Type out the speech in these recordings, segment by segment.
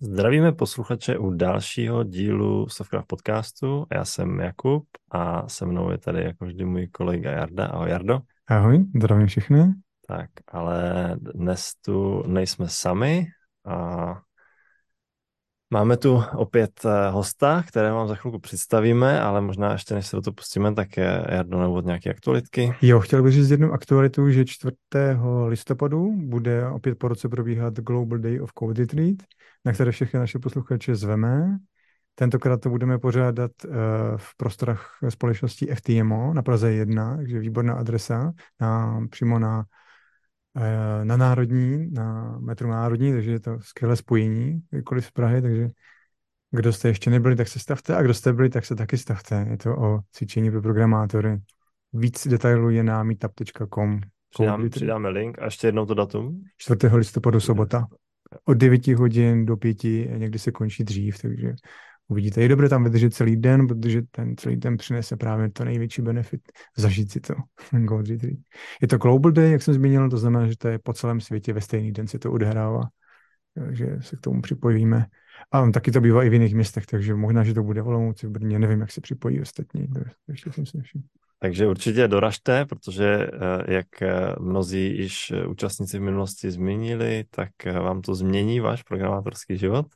Zdravíme posluchače u dalšího dílu Softcraft podcastu. Já jsem Jakub a se mnou je tady jako vždy můj kolega Jarda. Ahoj Jardo. Ahoj, zdravím všechny. Tak, ale dnes tu nejsme sami a máme tu opět eh, hosta, které vám za chvilku představíme, ale možná ještě než se do toho pustíme, tak je Jardo nebo nějaké aktualitky. Jo, chtěl bych říct jednu aktualitu, že 4. listopadu bude opět po roce probíhat Global Day of Code Retreat, na které všechny naše posluchače zveme. Tentokrát to budeme pořádat uh, v prostorách společnosti FTMO na Praze 1, takže výborná adresa, na, přímo na, na Národní, na metru Národní, takže je to skvělé spojení, kdykoliv z Prahy, takže kdo jste ještě nebyli, tak se stavte a kdo jste byli, tak se taky stavte. Je to o cvičení pro programátory. Víc detailů je na meetup.com. Přidám, přidáme link a ještě jednou to datum. 4. listopadu sobota. Od 9 hodin do 5, někdy se končí dřív, takže uvidíte. Je dobré tam vydržet celý den, protože ten celý den přinese právě to největší benefit, zažít si to. je to Global Day, jak jsem zmínil, to znamená, že to je po celém světě, ve stejný den se to odehrává, takže se k tomu připojíme. A taky to bývá i v jiných městech, takže možná, že to bude v v Brně, nevím, jak se připojí ostatní, to ještě jsem nevšiml. Takže určitě doražte, protože eh, jak eh, mnozí již eh, účastníci v minulosti zmínili, tak vám to změní váš programátorský život.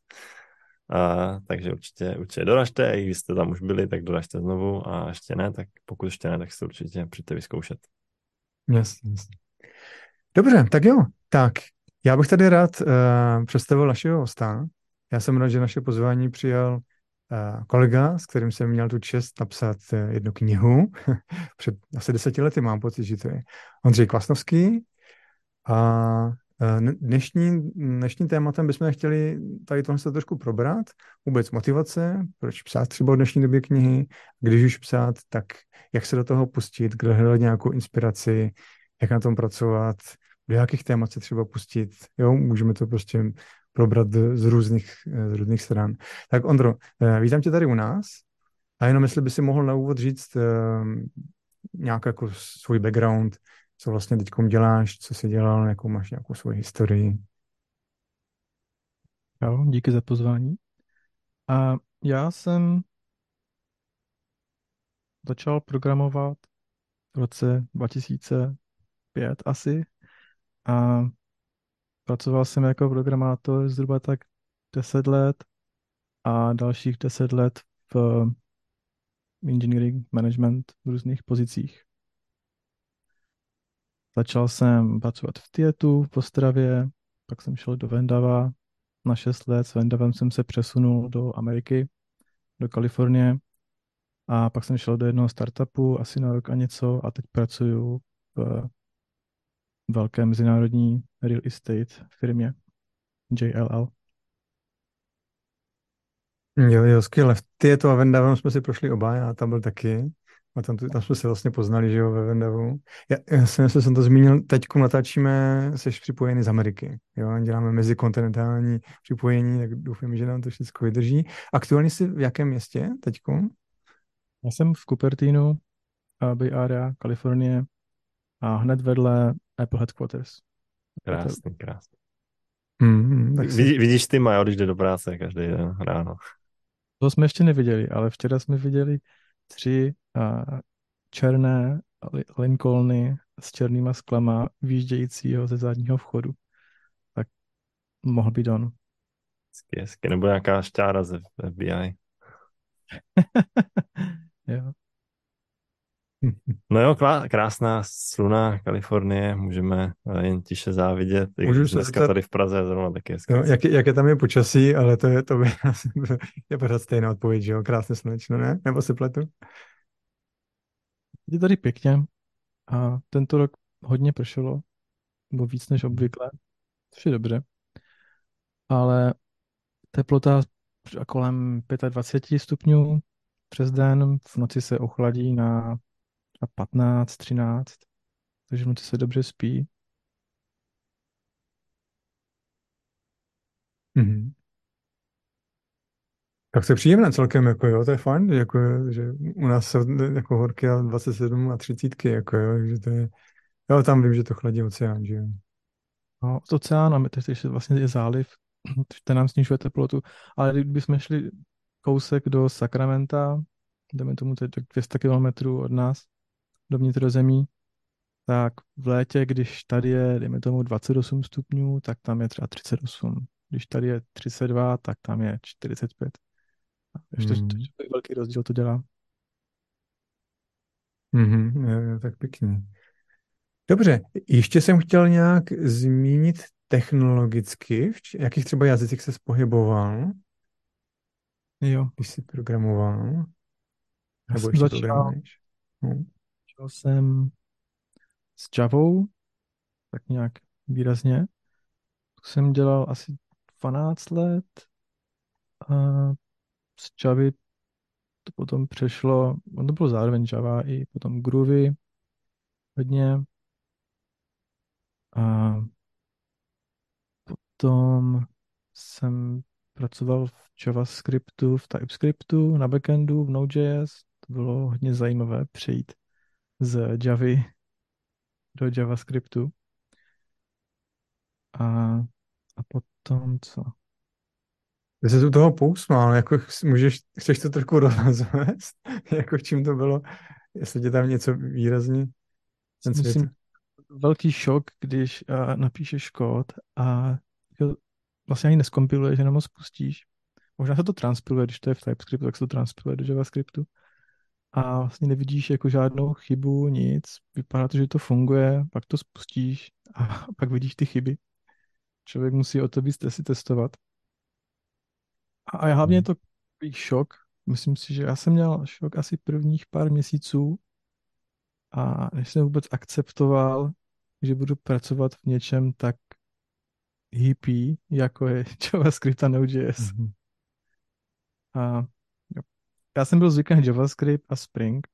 A, takže určitě, určitě doražte, i když jste tam už byli, tak doražte znovu a ještě ne, tak pokud ještě ne, tak se určitě přijďte vyzkoušet. Jasně, jasně. Dobře, tak jo. Tak, já bych tady rád uh, představil našeho hosta. Já jsem rád, že naše pozvání přijal uh, kolega, s kterým jsem měl tu čest napsat uh, jednu knihu. Před asi deseti lety mám pocit, že to je Ondřej Klasnovský. A Dnešní, dnešním tématem bychom chtěli tady tohle se trošku probrat. Vůbec motivace, proč psát třeba v dnešní době knihy, když už psát, tak jak se do toho pustit, kde hledat nějakou inspiraci, jak na tom pracovat, do jakých témat se třeba pustit. Jo, můžeme to prostě probrat z různých, z různých stran. Tak Ondro, eh, vítám tě tady u nás a jenom jestli by si mohl na úvod říct eh, nějak jako svůj background, co vlastně teď děláš, co jsi dělal, jakou máš nějakou svoji historii. Jo, díky za pozvání. A já jsem začal programovat v roce 2005 asi a pracoval jsem jako programátor zhruba tak 10 let a dalších 10 let v engineering management v různých pozicích. Začal jsem pracovat v Tietu v Ostravě, pak jsem šel do Vendava na 6 let. S Vendavem jsem se přesunul do Ameriky, do Kalifornie a pak jsem šel do jednoho startupu asi na rok a něco a teď pracuju v velké mezinárodní real estate firmě JLL. Jo, jo, skvěle. V Tietu a Vendavem jsme si prošli oba, já tam byl taky. A tam, tam jsme se vlastně poznali, že jo, ve Vendavu. Já, já jsem, já jsem to zmínil, teď natáčíme, jsi připojený z Ameriky, jo, děláme mezikontinentální připojení, tak doufám, že nám to všechno vydrží. Aktuálně jsi v jakém městě teď? Já jsem v Cupertinu, Bay Area, Kalifornie a hned vedle Apple Headquarters. Krásný, krásný. Hmm, tak si... Vidíš ty Majo, když jde do práce každý den ráno. To jsme ještě neviděli, ale včera jsme viděli tři uh, černé Lincolny s černýma sklama výjíždějícího ze zadního vchodu. Tak mohl být on. Hezky, hezky. Nebo nějaká šťára ze FBI. jo. No jo, krásná sluna Kalifornie, můžeme eh, jen tiše závidět. Můžu se dneska tady v Praze je zrovna taky hezky. No, jak, jaké tam je počasí, ale to je, to by je pořád stejná odpověď, že jo? Krásně slunečno, ne? Nebo si pletu? Je tady pěkně a tento rok hodně pršelo, nebo víc než obvykle, což je dobře. Ale teplota kolem 25 stupňů přes den, v noci se ochladí na 15, 13, takže v noci se dobře spí. Mm-hmm. Tak to je příjemné celkem, jako jo, to je fajn, jako, že u nás jsou jako horky a 27 a 30, jako jo, že to je, jo, tam vím, že to chladí oceán, že jo. No, oceán a teď ještě vlastně je záliv, ten nám snižuje teplotu. Ale kdybychom šli kousek do Sakramenta, jdeme tomu teď 200 km od nás, do vnitrozemí, tak v létě, když tady je, dejme tomu 28 stupňů, tak tam je třeba 38. Když tady je 32, tak tam je 45. Ještě hmm. to, to, velký rozdíl to dělá. Mm-hmm, je, je, tak pěkný. Dobře, ještě jsem chtěl nějak zmínit technologicky, v jakých třeba jazycích se spohyboval, jo. když jsi programoval. Já Nebo jsem začal, no. Začal jsem s Javou, tak nějak výrazně. To jsem dělal asi 12 let. A z Javy to potom přešlo, on to bylo zároveň Java i potom Groovy hodně. A potom jsem pracoval v JavaScriptu, v TypeScriptu, na backendu, v Node.js. To bylo hodně zajímavé přejít z Javy do JavaScriptu. A, a potom co? Ty se tu toho pousmál, jako můžeš, chceš to trošku rozvést, jako čím to bylo, jestli tě tam něco výrazně ten. Myslím, velký šok, když uh, napíšeš kód a vlastně ani neskompiluješ, jenom ho spustíš. Možná se to transpiluje, když to je v TypeScriptu, tak se to transpiluje do JavaScriptu. A vlastně nevidíš jako žádnou chybu, nic. Vypadá to, že to funguje, pak to spustíš a pak vidíš ty chyby. Člověk musí o to víc si testovat. A hlavně je hmm. to šok. Myslím si, že já jsem měl šok asi prvních pár měsíců a než jsem vůbec akceptoval, že budu pracovat v něčem tak hippie, jako je JavaScript a Node.js. Mm-hmm. A. já jsem byl zvyklý JavaScript a Spring.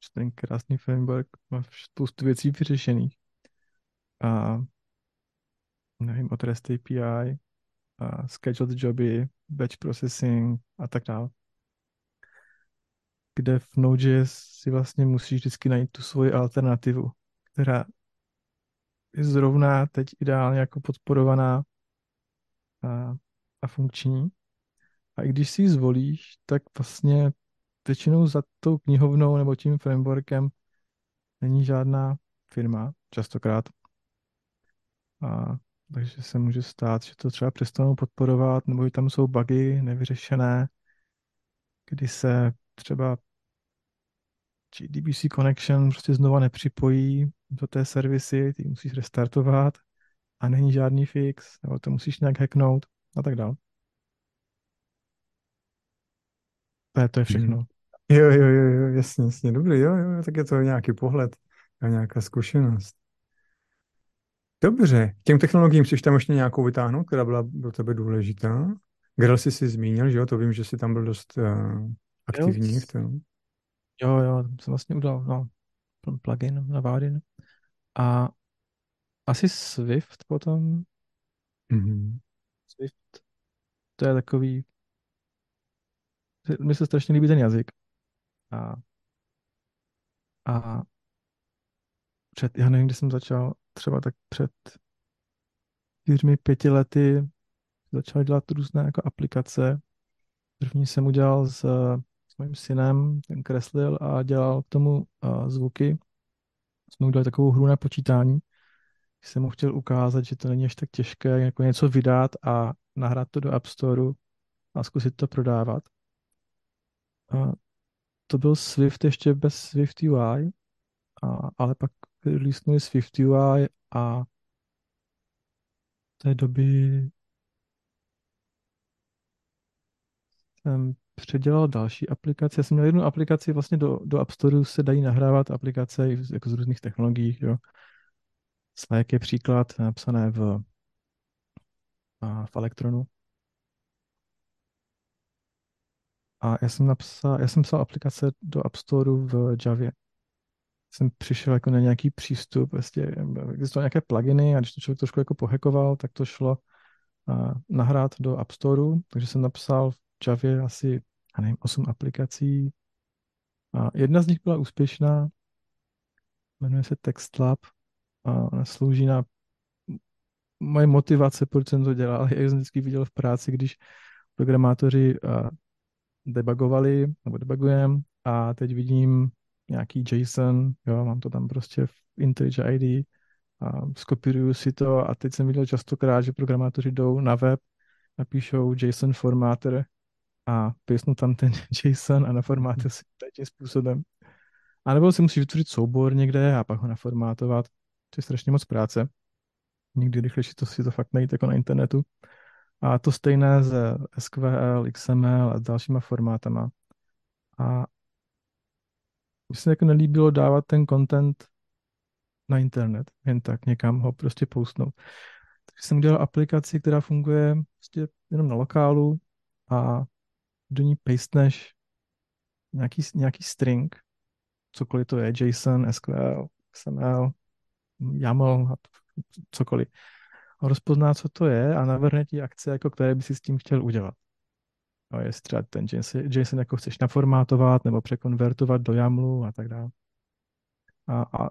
Spring krásný framework, má spoustu věcí vyřešených. A nevím, od REST API, a scheduled joby, batch processing a tak dále. Kde v Node.js si vlastně musíš vždycky najít tu svoji alternativu, která je zrovna teď ideálně jako podporovaná a, a funkční. A i když si ji zvolíš, tak vlastně většinou za tou knihovnou nebo tím frameworkem není žádná firma, častokrát. A, takže se může stát, že to třeba přestanou podporovat, nebo že tam jsou bugy nevyřešené, kdy se třeba GDBC connection prostě znova nepřipojí do té servisy, ty musíš restartovat a není žádný fix, nebo to musíš nějak hacknout a tak dále. To je, to je všechno. Hmm. Jo, jo, jo, jo, jasně, jasně, dobrý, jo, jo, tak je to nějaký pohled a nějaká zkušenost. Dobře, k těm technologiím chceš tam ještě nějakou vytáhnout, která byla pro tebe důležitá? Gradle jsi si zmínil, že jo, to vím, že jsi tam byl dost uh, aktivní jo, v tom. Jo, jo, jsem vlastně udělal, no, plugin na Vaadin. A asi Swift potom. Mm-hmm. Swift, to je takový, mně se strašně líbí ten jazyk. A, a před, já nevím, kdy jsem začal, třeba tak před čtyřmi, pěti lety začal dělat různé jako aplikace. První jsem udělal s, s mým synem, ten kreslil a dělal k tomu uh, zvuky jsme udělali takovou hru na počítání, jsem mu chtěl ukázat, že to není až tak těžké jako něco vydat a nahrát to do App Store a zkusit to prodávat. A to byl Swift ještě bez Swift UI, a, ale pak releasenuli Swift UI a té doby jsem předělal další aplikace. Já jsem měl jednu aplikaci, vlastně do, do App Store se dají nahrávat aplikace jako z různých technologií. Jo. Slack je příklad napsané v, v Elektronu. A já jsem napsal, já jsem psal aplikace do App Store v Javě. Jsem přišel jako na nějaký přístup, vlastně existovaly nějaké pluginy a když to člověk trošku jako pohekoval, tak to šlo a, nahrát do App Store, takže jsem napsal v Javě asi já nevím, osm aplikací. A jedna z nich byla úspěšná, jmenuje se TextLab a ona slouží na moje motivace, proč jsem to dělal, jak jsem vždycky viděl v práci, když programátoři uh, debugovali, nebo debugujem, a teď vidím nějaký JSON, jo, mám to tam prostě v IntelliJ ID, a skopíruju si to a teď jsem viděl častokrát, že programátoři jdou na web, napíšou JSON formátor a písnu tam ten JSON a naformátuje si tím způsobem. A nebo si musí vytvořit soubor někde a pak ho naformátovat. To je strašně moc práce. Nikdy rychlejší to si to fakt najít jako na internetu. A to stejné s SQL, XML a dalšíma formátama. A mi se jako nelíbilo dávat ten content na internet, jen tak někam ho prostě postnout. Takže jsem udělal aplikaci, která funguje prostě jenom na lokálu a do ní pasteneš nějaký, nějaký string, cokoliv to je, JSON, SQL, XML, YAML, cokoliv. Rozpozná, co to je a navrhne ti akce, jako které by si s tím chtěl udělat. No, jestli třeba ten JSON, JSON jako chceš naformátovat nebo překonvertovat do YAMLu a tak dále. A, a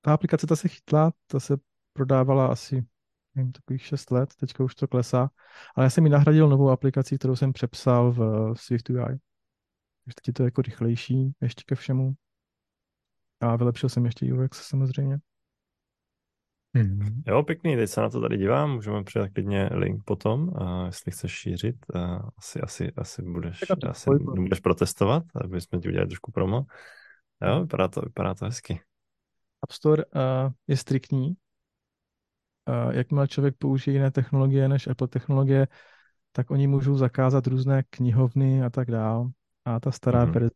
ta aplikace ta se chytla, ta se prodávala asi nevím, takových 6 let, teďka už to klesá, ale já jsem ji nahradil novou aplikací, kterou jsem přepsal v Swift UI. Takže teď je to jako rychlejší ještě ke všemu. A vylepšil jsem ještě UX samozřejmě. Hmm. Jo, pěkný, teď se na to tady dívám, můžeme přidat klidně link potom, a jestli chceš šířit, a asi, asi, asi budeš, asi budeš protestovat, aby jsme ti udělali trošku promo. Jo, vypadá to, vypadá to hezky. App Store uh, je striktní. Uh, jakmile člověk použije jiné technologie než Apple technologie, tak oni můžou zakázat různé knihovny a tak dál. A ta stará mm-hmm. verze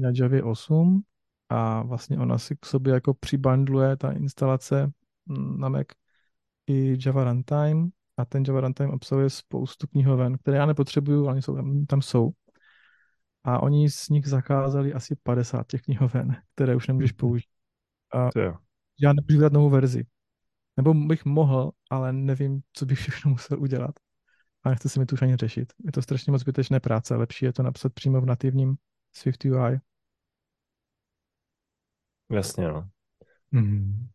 na Java 8 a vlastně ona si k sobě jako přibandluje ta instalace na Mac i Java Runtime a ten Java Runtime obsahuje spoustu knihoven, které já nepotřebuju, ale jsou tam, jsou. A oni z nich zakázali asi 50 těch knihoven, které už nemůžeš mhm. použít. A já nemůžu vydat novou verzi. Nebo bych mohl, ale nevím, co bych všechno musel udělat. A nechce se mi to už ani řešit. Je to strašně moc zbytečné práce. Lepší je to napsat přímo v nativním Swift UI. Jasně, no. Mm.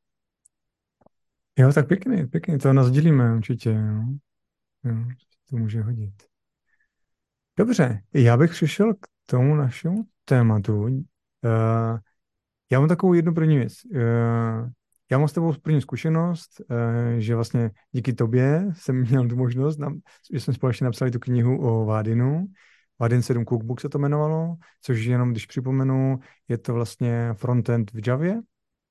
Jo, tak pěkný, pěkný. To nazdílíme určitě. Jo. Jo, to může hodit. Dobře, já bych přišel k tomu našemu tématu. Uh, já mám takovou jednu první věc. Uh, já mám s tebou první zkušenost, uh, že vlastně díky tobě jsem měl tu možnost, že jsme společně napsali tu knihu o Vádinu. Vádin 7 Cookbook se to jmenovalo, což jenom, když připomenu, je to vlastně frontend v Javě,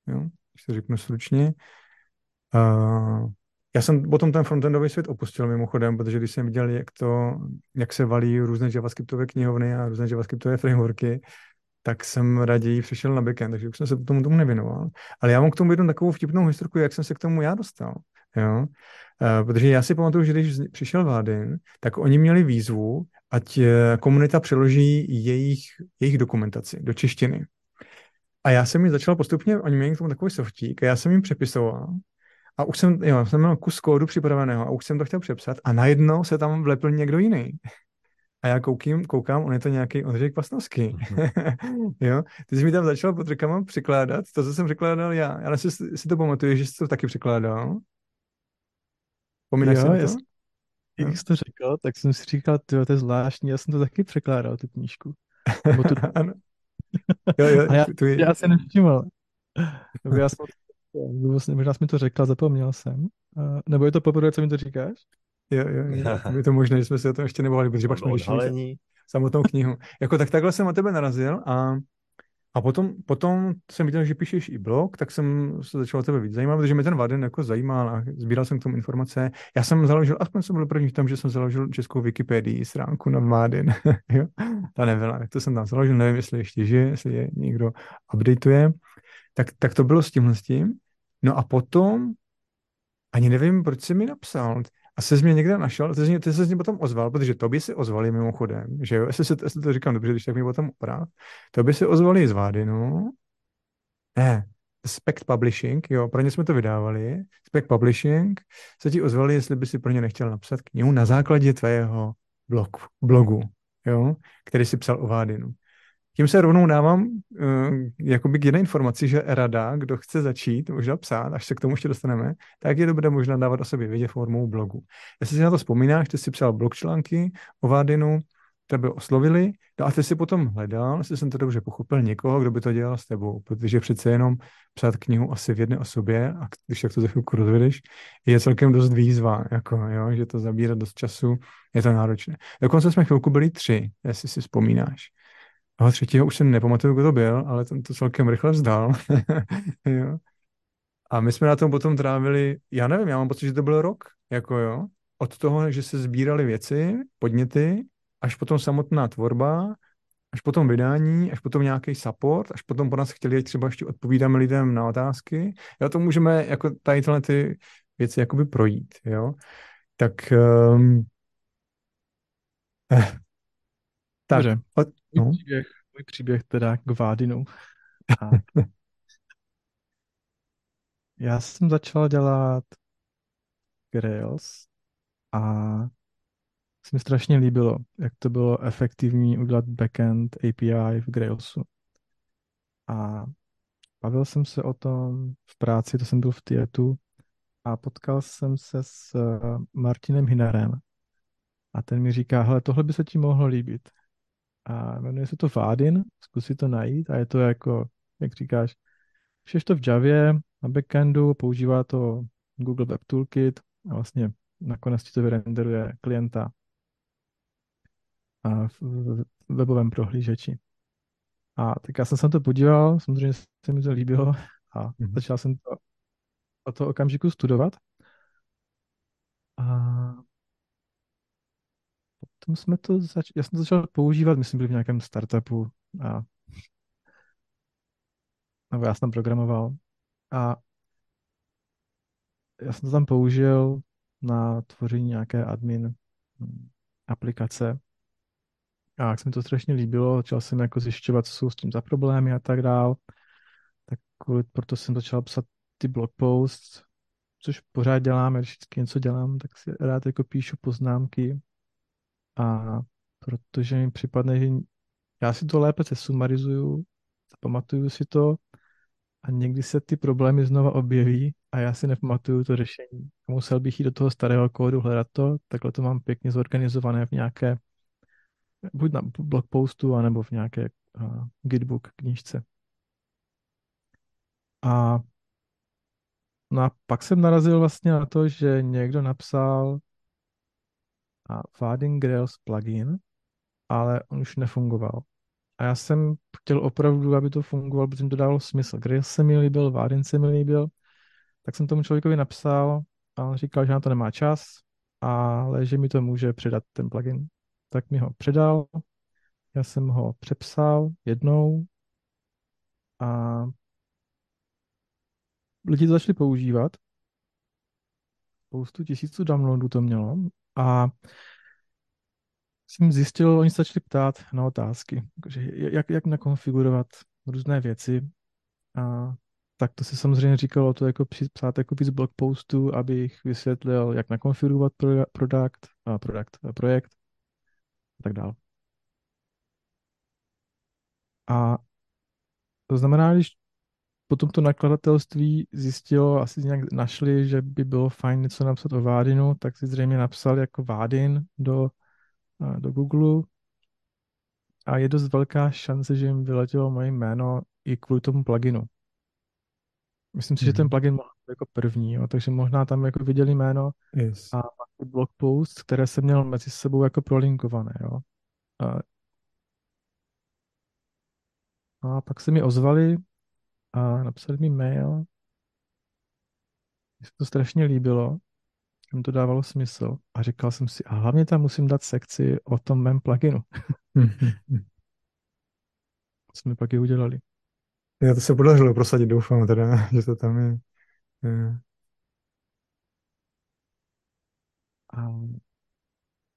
jo, když to řeknu stručně. Uh, já jsem potom ten frontendový svět opustil mimochodem, protože když jsem viděl, jak, to, jak se valí různé javascriptové knihovny a různé javascriptové frameworky, tak jsem raději přešel na backend, takže už jsem se tomu, tomu nevěnoval. Ale já mám k tomu jednu takovou vtipnou historku, jak jsem se k tomu já dostal. Jo? Uh, protože já si pamatuju, že když přišel Vádin, tak oni měli výzvu, ať eh, komunita přeloží jejich, jejich dokumentaci do češtiny. A já jsem jim začal postupně, oni měli k tomu takový softík, a já jsem jim přepisoval. A už jsem, jo, jsem měl kus kódu připraveného a už jsem to chtěl přepsat a najednou se tam vlepil někdo jiný. A já koukím, koukám, on je to nějaký Ondřej Kvasnovský. Mm-hmm. jo? Ty jsi mi tam začal pod rukama překládat to, co jsem překládal já. Ale si, si to pamatuješ, že jsi to taky překládal? Pomínáš jo, si to? Jak jsi to řekl, tak jsem si říkal, tyjo, to je zvláštní, já jsem to taky překládal, tu knížku. Nebo tu... ano. Jo, jo, já, tu je... já se nevšiml. já jsem, vlastně, možná jsi mi to řekl, zapomněl jsem. Uh, nebo je to poprvé, co mi to říkáš? Jo, jo, jo. Je to možné, že jsme se o tom ještě nebavili, protože pak jsme řešili samotnou knihu. Jako tak takhle jsem na tebe narazil a, a potom, potom jsem viděl, že píšeš i blog, tak jsem se začal o tebe víc zajímat, protože mě ten Vaden jako zajímal a sbíral jsem k tomu informace. Já jsem založil, aspoň jsem byl první v tom, že jsem založil českou Wikipedii stránku na Vaden. jo? Ta nebyla, to jsem tam založil, nevím, jestli ještě žije, jestli je někdo updateuje. Tak, tak to bylo s tímhle s tím. No a potom, ani nevím, proč jsi mi napsal, a se mě někde našel, ty, ty se něj potom ozval, protože to by si ozvali mimochodem, že jo, jestli, si, jestli to říkám dobře, když tak mi potom oprav, to by si ozvali z Vádinu, ne, Spect Publishing, jo, pro ně jsme to vydávali, Spect Publishing, se ti ozvali, jestli by si pro ně nechtěl napsat knihu na základě tvého blog, blogu, jo, který si psal o Vádinu. Tím se rovnou dávám uh, jakoby k jiné informaci, že rada, kdo chce začít možná psát, až se k tomu ještě dostaneme, tak je dobré možná dávat o sobě vědět formou blogu. Jestli si na to vzpomínáš, ty jsi psal blog články o Vádinu, tebe oslovili no a ty si potom hledal, jestli jsem to dobře pochopil, někoho, kdo by to dělal s tebou, protože přece jenom psát knihu asi v jedné osobě a když tak to za chvilku rozvedeš, je celkem dost výzva, jako, jo, že to zabírá dost času, je to náročné. Dokonce jsme chvilku byli tři, jestli si vzpomínáš. Toho třetího už se nepamatuju, kdo to byl, ale ten to celkem rychle vzdal. jo. A my jsme na tom potom trávili, já nevím, já mám pocit, že to byl rok, jako jo, od toho, že se sbírali věci, podněty, až potom samotná tvorba, až potom vydání, až potom nějaký support, až potom po nás chtěli, třeba ještě odpovídáme lidem na otázky. Jo, to můžeme jako tady tyhle ty věci jakoby projít, jo. Tak um, eh, tak, Dobře. Od, no. můj, příběh, můj příběh teda k Vádinu. A já jsem začal dělat Grails a se mi strašně líbilo, jak to bylo efektivní udělat backend API v Grailsu. A bavil jsem se o tom v práci, to jsem byl v Tietu a potkal jsem se s eh, Martinem Hinarem a ten mi říká, hele, tohle by se ti mohlo líbit. A jmenuje se to Vadin, zkus si to najít a je to jako, jak říkáš, všeš to v Javě na backendu, používá to Google Web Toolkit a vlastně nakonec ti to vyrenderuje klienta v webovém prohlížeči. A tak já jsem se na to podíval, samozřejmě se mi to líbilo a mm-hmm. začal jsem to o to okamžiku studovat. Potom jsme to zač- já jsem to začal používat, myslím, byl v nějakém startupu a nebo já jsem tam programoval a já jsem to tam použil na tvoření nějaké admin hm, aplikace a jak se mi to strašně líbilo, začal jsem jako zjišťovat, co jsou s tím za problémy a tak dál. Tak kvůli, proto jsem začal psat ty blog posts, což pořád dělám, když vždycky něco dělám, tak si rád jako píšu poznámky. A protože mi připadne, že já si to lépe sesumarizuju, zapamatuju si to a někdy se ty problémy znova objeví a já si nepamatuju to řešení. Musel bych jít do toho starého kódu, hledat to, takhle to mám pěkně zorganizované v nějaké buď na blogpostu, anebo v nějaké uh, Gitbook knížce. A no a pak jsem narazil vlastně na to, že někdo napsal a Fading Grails plugin, ale on už nefungoval. A já jsem chtěl opravdu, aby to fungovalo, protože to dávalo smysl. Grails se mi líbil, Vadin se mi líbil, tak jsem tomu člověkovi napsal a on říkal, že na to nemá čas, ale že mi to může předat ten plugin tak mi ho předal, já jsem ho přepsal jednou a lidi to začali používat. Spoustu tisíců downloadů to mělo a jsem zjistil, oni se začali ptát na otázky, jak, jak nakonfigurovat různé věci. A tak to se samozřejmě říkalo, to jako psát jako z blog postu, abych vysvětlil, jak nakonfigurovat produkt, a produkt, a projekt, tak dále. A to znamená, když potom to nakladatelství zjistilo, asi nějak našli, že by bylo fajn něco napsat o Vádinu, tak si zřejmě napsal jako Vádin do, do Google a je dost velká šance, že jim vyletělo moje jméno i kvůli tomu pluginu. Myslím si, mm-hmm. že ten mhm. plugin byl jako první, jo, takže možná tam jako viděli jméno yes. a pak blog post, které jsem měl mezi sebou jako prolinkované. Jo. A, a pak se mi ozvali a napsali mi mail. Mně se to strašně líbilo, mi to dávalo smysl a říkal jsem si, a hlavně tam musím dát sekci o tom mém pluginu. Co jsme pak i udělali. Já to se podařilo prosadit, doufám teda, že to tam je. je. A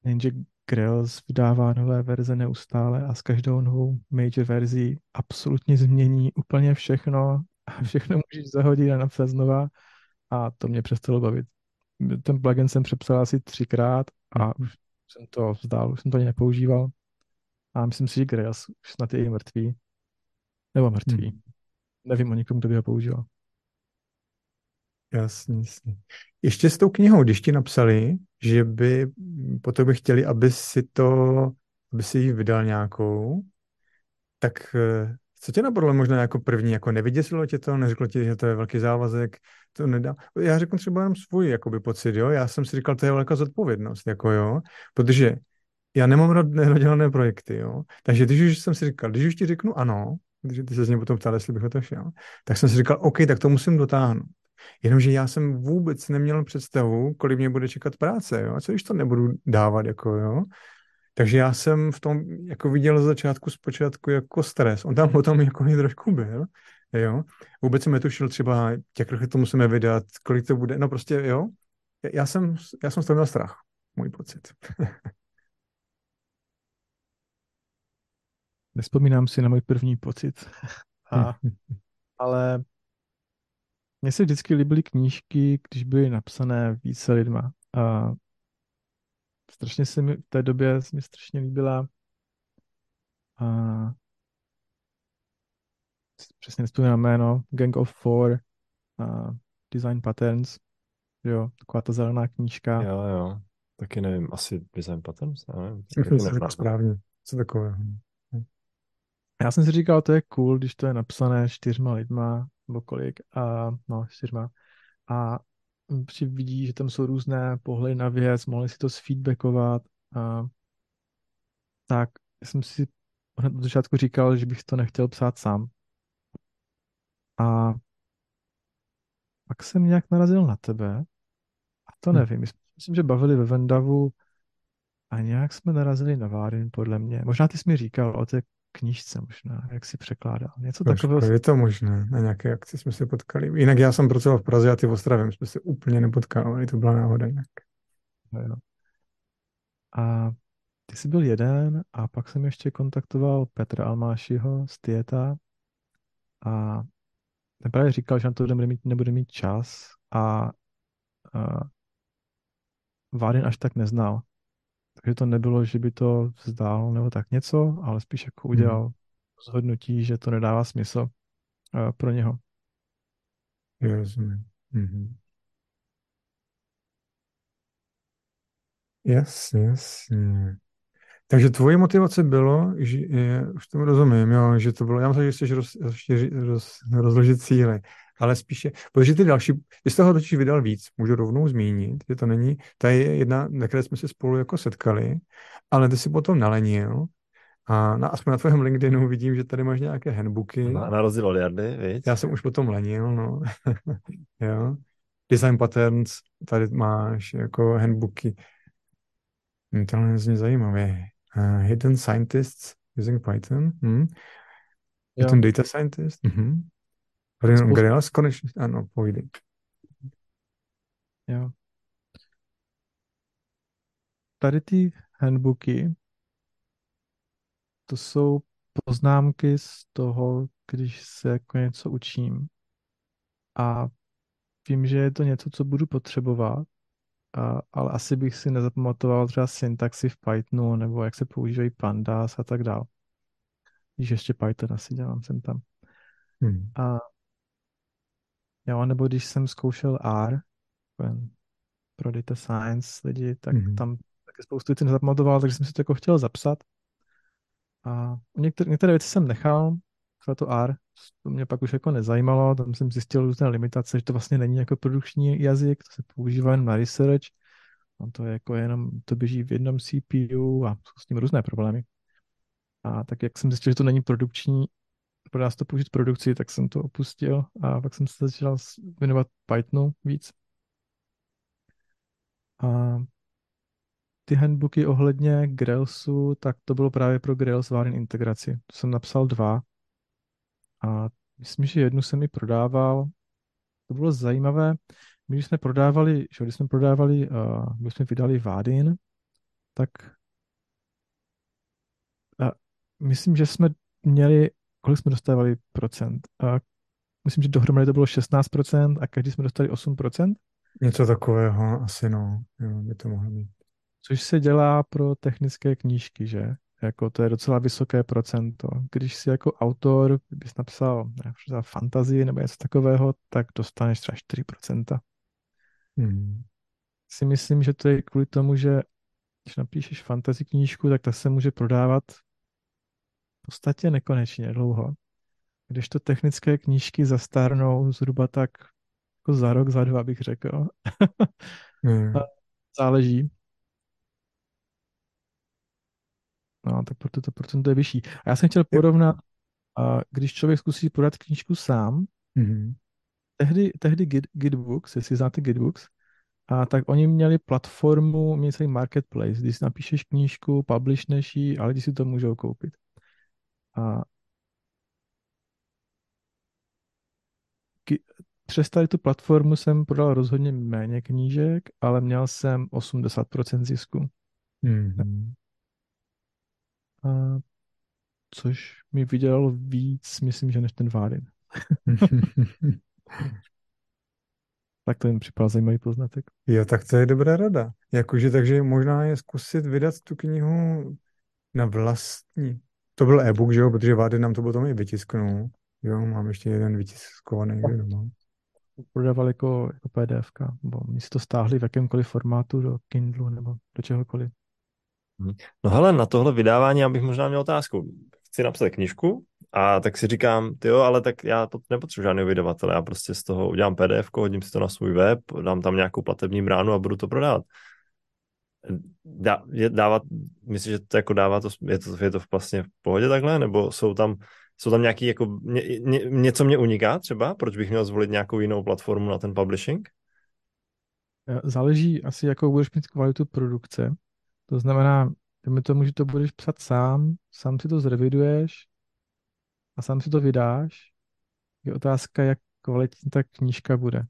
jenže Grails vydává nové verze neustále a s každou novou major verzí absolutně změní úplně všechno a všechno můžeš zahodit a napsat znova a to mě přestalo bavit. Ten plugin jsem přepsal asi třikrát a už jsem to vzdal, už jsem to ani nepoužíval A myslím si, že Grails už snad je i mrtvý. Nebo mrtvý. Hmm. Nevím o nikom, kdo by ho používal. Jasně, jasně. Ještě s tou knihou, když ti napsali, že by potom by chtěli, aby si to, aby si ji vydal nějakou, tak eh, co tě napadlo možná jako první, jako nevyděsilo tě to, neřeklo ti, že to je velký závazek, to nedá. Já řeknu třeba jenom svůj jakoby, pocit, jo, já jsem si říkal, to je velká zodpovědnost, jako jo, protože já nemám rád nedodělané projekty, jo, takže když už jsem si říkal, když už ti řeknu ano, když ty se z něj potom ptal, jestli bych to šel, tak jsem si říkal, OK, tak to musím dotáhnout. Jenomže já jsem vůbec neměl představu, kolik mě bude čekat práce, jo, a co když to nebudu dávat, jako jo, takže já jsem v tom jako viděl z začátku zpočátku jako stres. On tam potom jako i trošku byl, jo. Vůbec jsem netušil třeba, jak to musíme vydat, kolik to bude, no prostě, jo. Já jsem, já jsem z toho měl strach, můj pocit. Nespomínám si na můj první pocit, a, ale mně se vždycky líbily knížky, když byly napsané více lidma. A strašně se mi v té době se mi strašně líbila a přesně nespomínám jméno, Gang of Four, a Design Patterns, jo, taková ta zelená knížka. Jo, jo, taky nevím, asi Design Patterns, nevím. Myslím, že to správně, co takové. Já jsem si říkal, to je cool, když to je napsané čtyřma lidma, nebo kolik, a no, čtyřma. A si vidí, že tam jsou různé pohledy na věc, mohli si to sfeedbackovat. A, tak jsem si hned od začátku říkal, že bych to nechtěl psát sám. A pak jsem nějak narazil na tebe a to hmm. nevím. Myslím, že bavili ve Vendavu a nějak jsme narazili na Várin, podle mě. Možná ty jsi mi říkal o té knížce možná, jak si překládal. Něco Trošku, takového. Je to možné, na nějaké akci jsme se potkali. Jinak já jsem pracoval v Praze a ty v Ostravě, jsme se úplně nepotkávali, to byla náhoda jinak. No, jo. A ty jsi byl jeden a pak jsem ještě kontaktoval Petra Almášiho z Tieta a ten právě říkal, že na to nebude mít, nebude mít čas a, a Várin až tak neznal. Takže to nebylo, že by to vzdál nebo tak něco, ale spíš jako hmm. udělal hmm. rozhodnutí, že to nedává smysl uh, pro něho. Já rozumím. Mm-hmm. Jasně, jasně. Takže tvoje motivace bylo, že je, už tomu rozumím, jo, že to bylo, já myslím, že chceš roz, roz, roz, rozložit cíly, ale spíše, protože ty další, ty z toho totiž vydal víc, můžu rovnou zmínit, že to není, ta je jedna, na které jsme se spolu jako setkali, ale ty si potom nalenil a na, aspoň na tvém LinkedInu vidím, že tady máš nějaké handbooky. Na, na rozdíl od Jardy, víc. Já jsem už potom lenil, no. jo. Design patterns, tady máš jako handbooky. Hm, to je zní zajímavé. Uh, hidden scientists using Python. Hm. Je to data scientist. Grails konečně, ano, povídej. Jo. Tady ty handbooky, to jsou poznámky z toho, když se jako něco učím. A vím, že je to něco, co budu potřebovat, a, ale asi bych si nezapamatoval třeba syntaxy v Pythonu, nebo jak se používají pandas a tak dále. Když ještě Python asi dělám sem tam. Hmm. A Jo, nebo když jsem zkoušel R pro data science lidi, tak mm-hmm. tam taky spoustu věcí nezapamatoval, takže jsem si to jako chtěl zapsat. A některé, některé věci jsem nechal, třeba to R, to mě pak už jako nezajímalo, tam jsem zjistil různé limitace, že to vlastně není jako produkční jazyk, to se používá jen na research, a to je jako jenom, to běží v jednom CPU a jsou s tím různé problémy. A tak jak jsem zjistil, že to není produkční pro nás to použít produkci, tak jsem to opustil a pak jsem se začal věnovat Pythonu víc. A ty handbooky ohledně Grailsu, tak to bylo právě pro Grails Varin integraci. To jsem napsal dva a myslím, že jednu jsem mi prodával. To bylo zajímavé. My, když jsme prodávali, že když jsme prodávali, uh, když jsme vydali Vadin, tak uh, myslím, že jsme měli kolik jsme dostávali procent? A myslím, že dohromady to bylo 16% a každý jsme dostali 8%. Něco takového asi, no. Jo, by to mohlo být. Což se dělá pro technické knížky, že? Jako to je docela vysoké procento. Když si jako autor bys napsal za fantazii nebo něco takového, tak dostaneš třeba 4%. Hmm. Si myslím, že to je kvůli tomu, že když napíšeš fantasy knížku, tak ta se může prodávat podstatě nekonečně dlouho. Když to technické knížky zastárnou zhruba tak jako za rok, za dva bych řekl. Hmm. Záleží. No, tak proto to procento je vyšší. A já jsem chtěl porovnat, když člověk zkusí podat knížku sám, Hmm. tehdy, tehdy Git, Gitbooks, jestli znáte Gitbooks, a tak oni měli platformu, měli celý marketplace, když si napíšeš knížku, publishneš ji, ale lidi si to můžou koupit. A přes tady tu platformu jsem prodal rozhodně méně knížek, ale měl jsem 80% zisku. Hmm. A což mi vydělalo víc, myslím, že než ten Várin. Tak to jim připadal zajímavý poznatek. Jo, tak to je dobrá rada. Jakože, takže možná je zkusit vydat tu knihu na vlastní. To byl e-book, že jo, protože Vády nám to potom i vytisknul. Jo, mám ještě jeden vytiskovaný někde doma. Prodával jako, jako PDF, nebo mi si to stáhli v jakémkoliv formátu do Kindlu nebo do čehokoliv. No hele, na tohle vydávání já bych možná měl otázku. Chci napsat knižku a tak si říkám, ty jo, ale tak já to nepotřebuji žádného vydavatele, já prostě z toho udělám PDF, hodím si to na svůj web, dám tam nějakou platební bránu a budu to prodávat. Dá, je, dávat, myslíš, že to jako dává to, je to, je to vlastně v pohodě takhle, nebo jsou tam, jsou tam nějaký, jako, ně, ně, něco mě uniká třeba, proč bych měl zvolit nějakou jinou platformu na ten publishing? Záleží asi, jakou budeš mít kvalitu produkce. To znamená, dejme tomu, že to budeš psat sám, sám si to zreviduješ a sám si to vydáš. Je otázka, jak kvalitní ta knížka bude.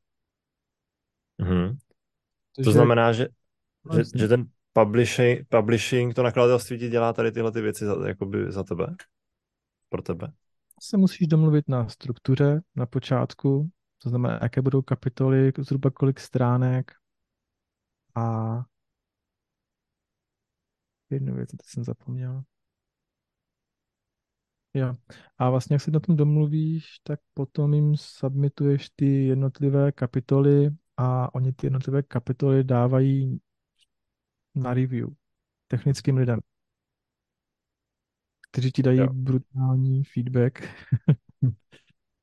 Mhm. To Protože- znamená, že, že, jasně. že ten publishing, publishing, to nakladatelství ti dělá tady tyhle ty věci za, jakoby za tebe? Pro tebe? se musíš domluvit na struktuře na počátku, to znamená, jaké budou kapitoly, zhruba kolik stránek a jednu věc, teď jsem zapomněl. Jo. A vlastně, jak se na tom domluvíš, tak potom jim submituješ ty jednotlivé kapitoly a oni ty jednotlivé kapitoly dávají na review technickým lidem, kteří ti dají Jo. brutální feedback.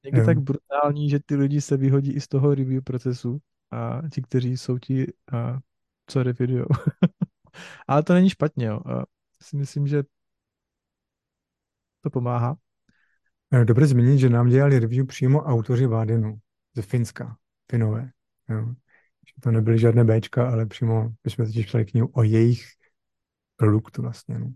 Někdy Jo. tak brutální, že ty lidi se vyhodí i z toho review procesu a ti, kteří jsou ti, a, co reviewujou. Ale to není špatně, jo. A si myslím, že to pomáhá. Dobře zmínit, že nám dělali review přímo autoři Vádenu ze Finska, Finové. Jo. Že to nebyly žádné Bčka, ale přímo, my jsme totiž psali knihu o jejich produktu vlastně. No.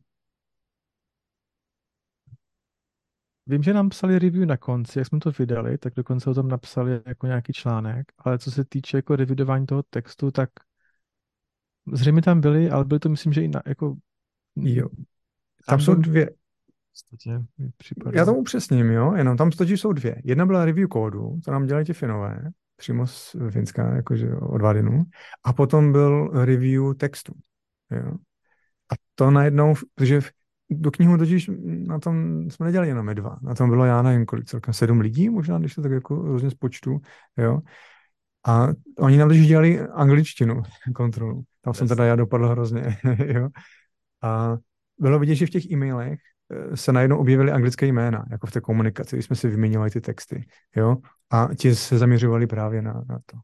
Vím, že nám psali review na konci, jak jsme to vydali, tak dokonce o tom napsali jako nějaký článek, ale co se týče jako revidování toho textu, tak zřejmě tam byli, ale byly to myslím, že i na, jako Jo. Tam jsou byl- dvě, v podstatě mi připadá. já to upřesním, jo, jenom tam totiž jsou dvě. Jedna byla review kódu, to nám dělali ti Finové, přímo z Finska, jakože od Vádenu, a potom byl review textu, jo. A to najednou, protože do knihu totiž na tom jsme nedělali jenom my dva. Na tom bylo, já nevím, kolik celkem, sedm lidí možná, když to tak jako různě spočtu, jo. A oni nám totiž dělali angličtinu kontrolu. Tam jsem Jasně. teda já dopadl hrozně, jo. A bylo vidět, že v těch e-mailech se najednou objevily anglické jména, jako v té komunikaci, když jsme si vyměňovali ty texty, jo. A ti se zaměřovali právě na, na to,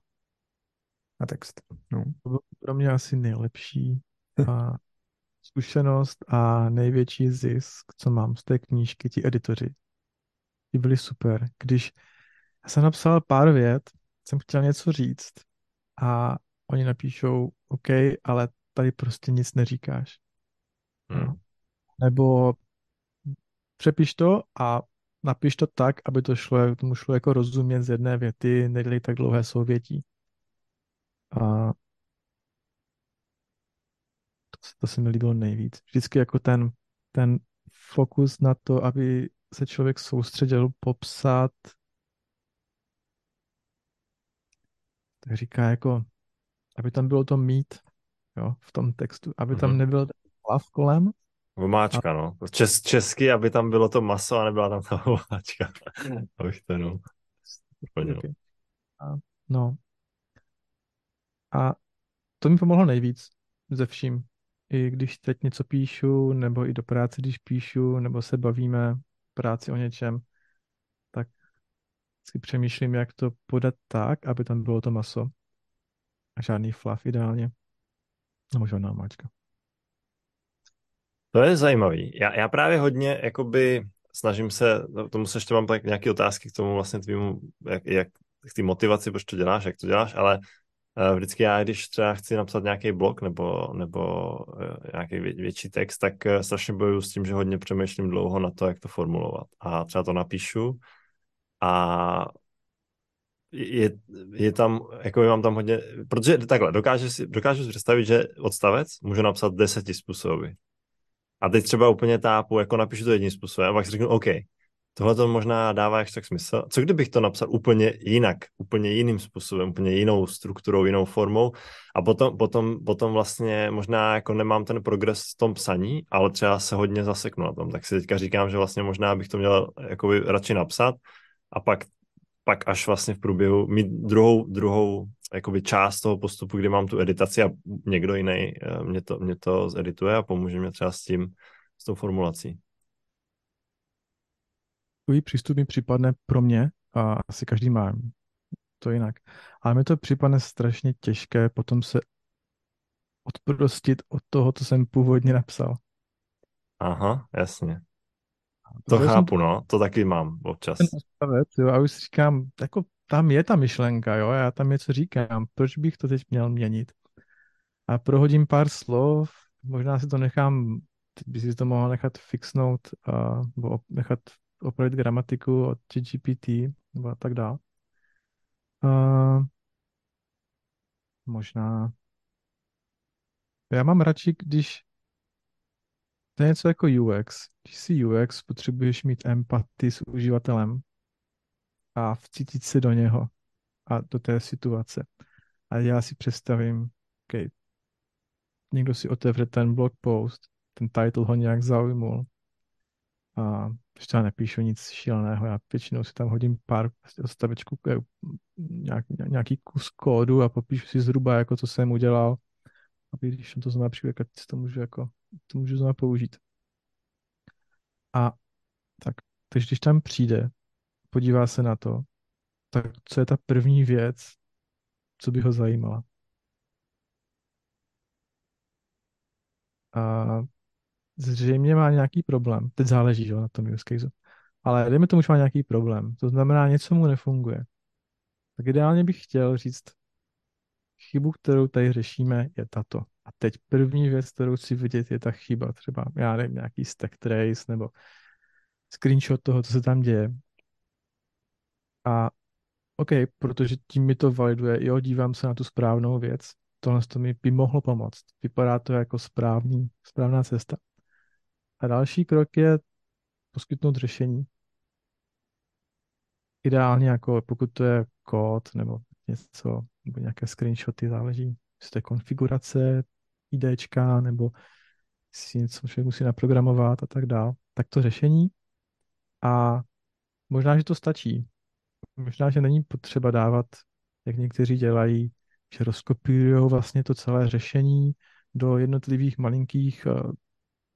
na text. No. To bylo pro mě asi nejlepší a zkušenost a největší zisk, co mám z té knížky, ti editoři. Ti byli super. Když já jsem napsal pár vět, jsem chtěl něco říct a oni napíšou, OK, ale tady prostě nic neříkáš. Hmm. Nebo přepiš to a napiš to tak, aby to šlo, tomu šlo jako rozumět z jedné věty, nedělej tak dlouhé souvětí. A to, se- to se mi líbilo nejvíc. Vždycky jako ten, ten fokus na to, aby se člověk soustředil popsat, tak říká jako, aby tam bylo to mít, jo, v tom textu, aby tam Mhm. nebyl ten hlav kolem, Vomáčka, a... no. Čes, česky, aby tam bylo to maso a nebyla tam ta vomáčka. Abych to no. Okay. A, no. A to mi pomohlo nejvíc ze vším. I když teď něco píšu, nebo i do práce, když píšu, nebo se bavíme práci o něčem, tak si přemýšlím, jak to podat tak, aby tam bylo to maso. A žádný fluff ideálně. Nebo žádná máčka. To je zajímavý. Já, já právě hodně, jakoby, snažím se, tomu se ještě mám tak nějaké otázky k tomu vlastně tvýmu, jak, jak k té motivaci, proč to děláš, jak to děláš, ale uh, vždycky já, když třeba chci napsat nějaký blog nebo, nebo uh, nějaký vě, větší text, tak uh, strašně bojuju s tím, že hodně přemýšlím dlouho na to, jak to formulovat. A třeba to napíšu a je, je tam, jako mám tam hodně, protože takhle, dokážu si, dokážu si představit, že odstavec můžu napsat deseti způsoby. A teď třeba úplně tápu, jako napíšu to jedním způsobem a pak si řeknu, OK, tohle to možná dává ještě tak smysl. Co kdybych to napsal úplně jinak, úplně jiným způsobem, úplně jinou strukturou, jinou formou a potom, potom, potom vlastně možná jako nemám ten progres v tom psaní, ale třeba se hodně zaseknu na tom. Tak si teďka říkám, že vlastně možná bych to měl jakoby radši napsat a pak pak až vlastně v průběhu mít druhou, druhou jakoby část toho postupu, kdy mám tu editaci a někdo jiný eh, mě to, mě to zedituje a pomůže mě třeba s tím, s tou formulací. Tvůj přístup mi připadne pro mě, a asi každý má to jinak, ale mi to připadne strašně těžké potom se odprostit od toho, co jsem původně napsal. Aha, jasně. To Protože chápu, no, to taky mám občas. Ten odstavec, jo, a už si říkám, jako tam je ta myšlenka, jo, já tam něco říkám, proč bych to teď měl měnit? A prohodím pár slov, možná si to nechám, teď by si to mohl nechat fixnout, uh, nebo nechat opravit gramatiku od GPT, nebo a tak dále. Uh, možná. Já mám radši, když to je něco jako UX. Když si UX, potřebuješ mít empatii s uživatelem a vcítit se do něho a do té situace. A já si představím, OK, někdo si otevře ten blog post, ten title ho nějak zaujmul a já nepíšu nic šíleného, já většinou si tam hodím pár odstavečků, eh, nějak, nějaký kus kódu a popíšu si zhruba, jako co jsem udělal, aby když to znamená tak si to můžu jako to můžu znovu použít. A tak, takže když tam přijde, podívá se na to, tak co je ta první věc, co by ho zajímala? A zřejmě má nějaký problém. Teď záleží že, na tom use case. Ale dejme tomu, že má nějaký problém. To znamená, něco mu nefunguje. Tak ideálně bych chtěl říct, chybu, kterou tady řešíme, je tato. A teď první věc, kterou chci vidět, je ta chyba. Třeba, já nevím, nějaký stack trace nebo screenshot toho, co se tam děje. A OK, protože tím mi to validuje, jo, dívám se na tu správnou věc. Tohle to mi by mohlo pomoct. Vypadá to jako správný, správná cesta. A další krok je poskytnout řešení. Ideálně jako pokud to je kód nebo něco, nebo nějaké screenshoty, záleží, to je konfigurace, IDčka, nebo si něco člověk musí naprogramovat a tak dál, tak to řešení. A možná, že to stačí. Možná, že není potřeba dávat, jak někteří dělají, že rozkopírují vlastně to celé řešení do jednotlivých malinkých uh,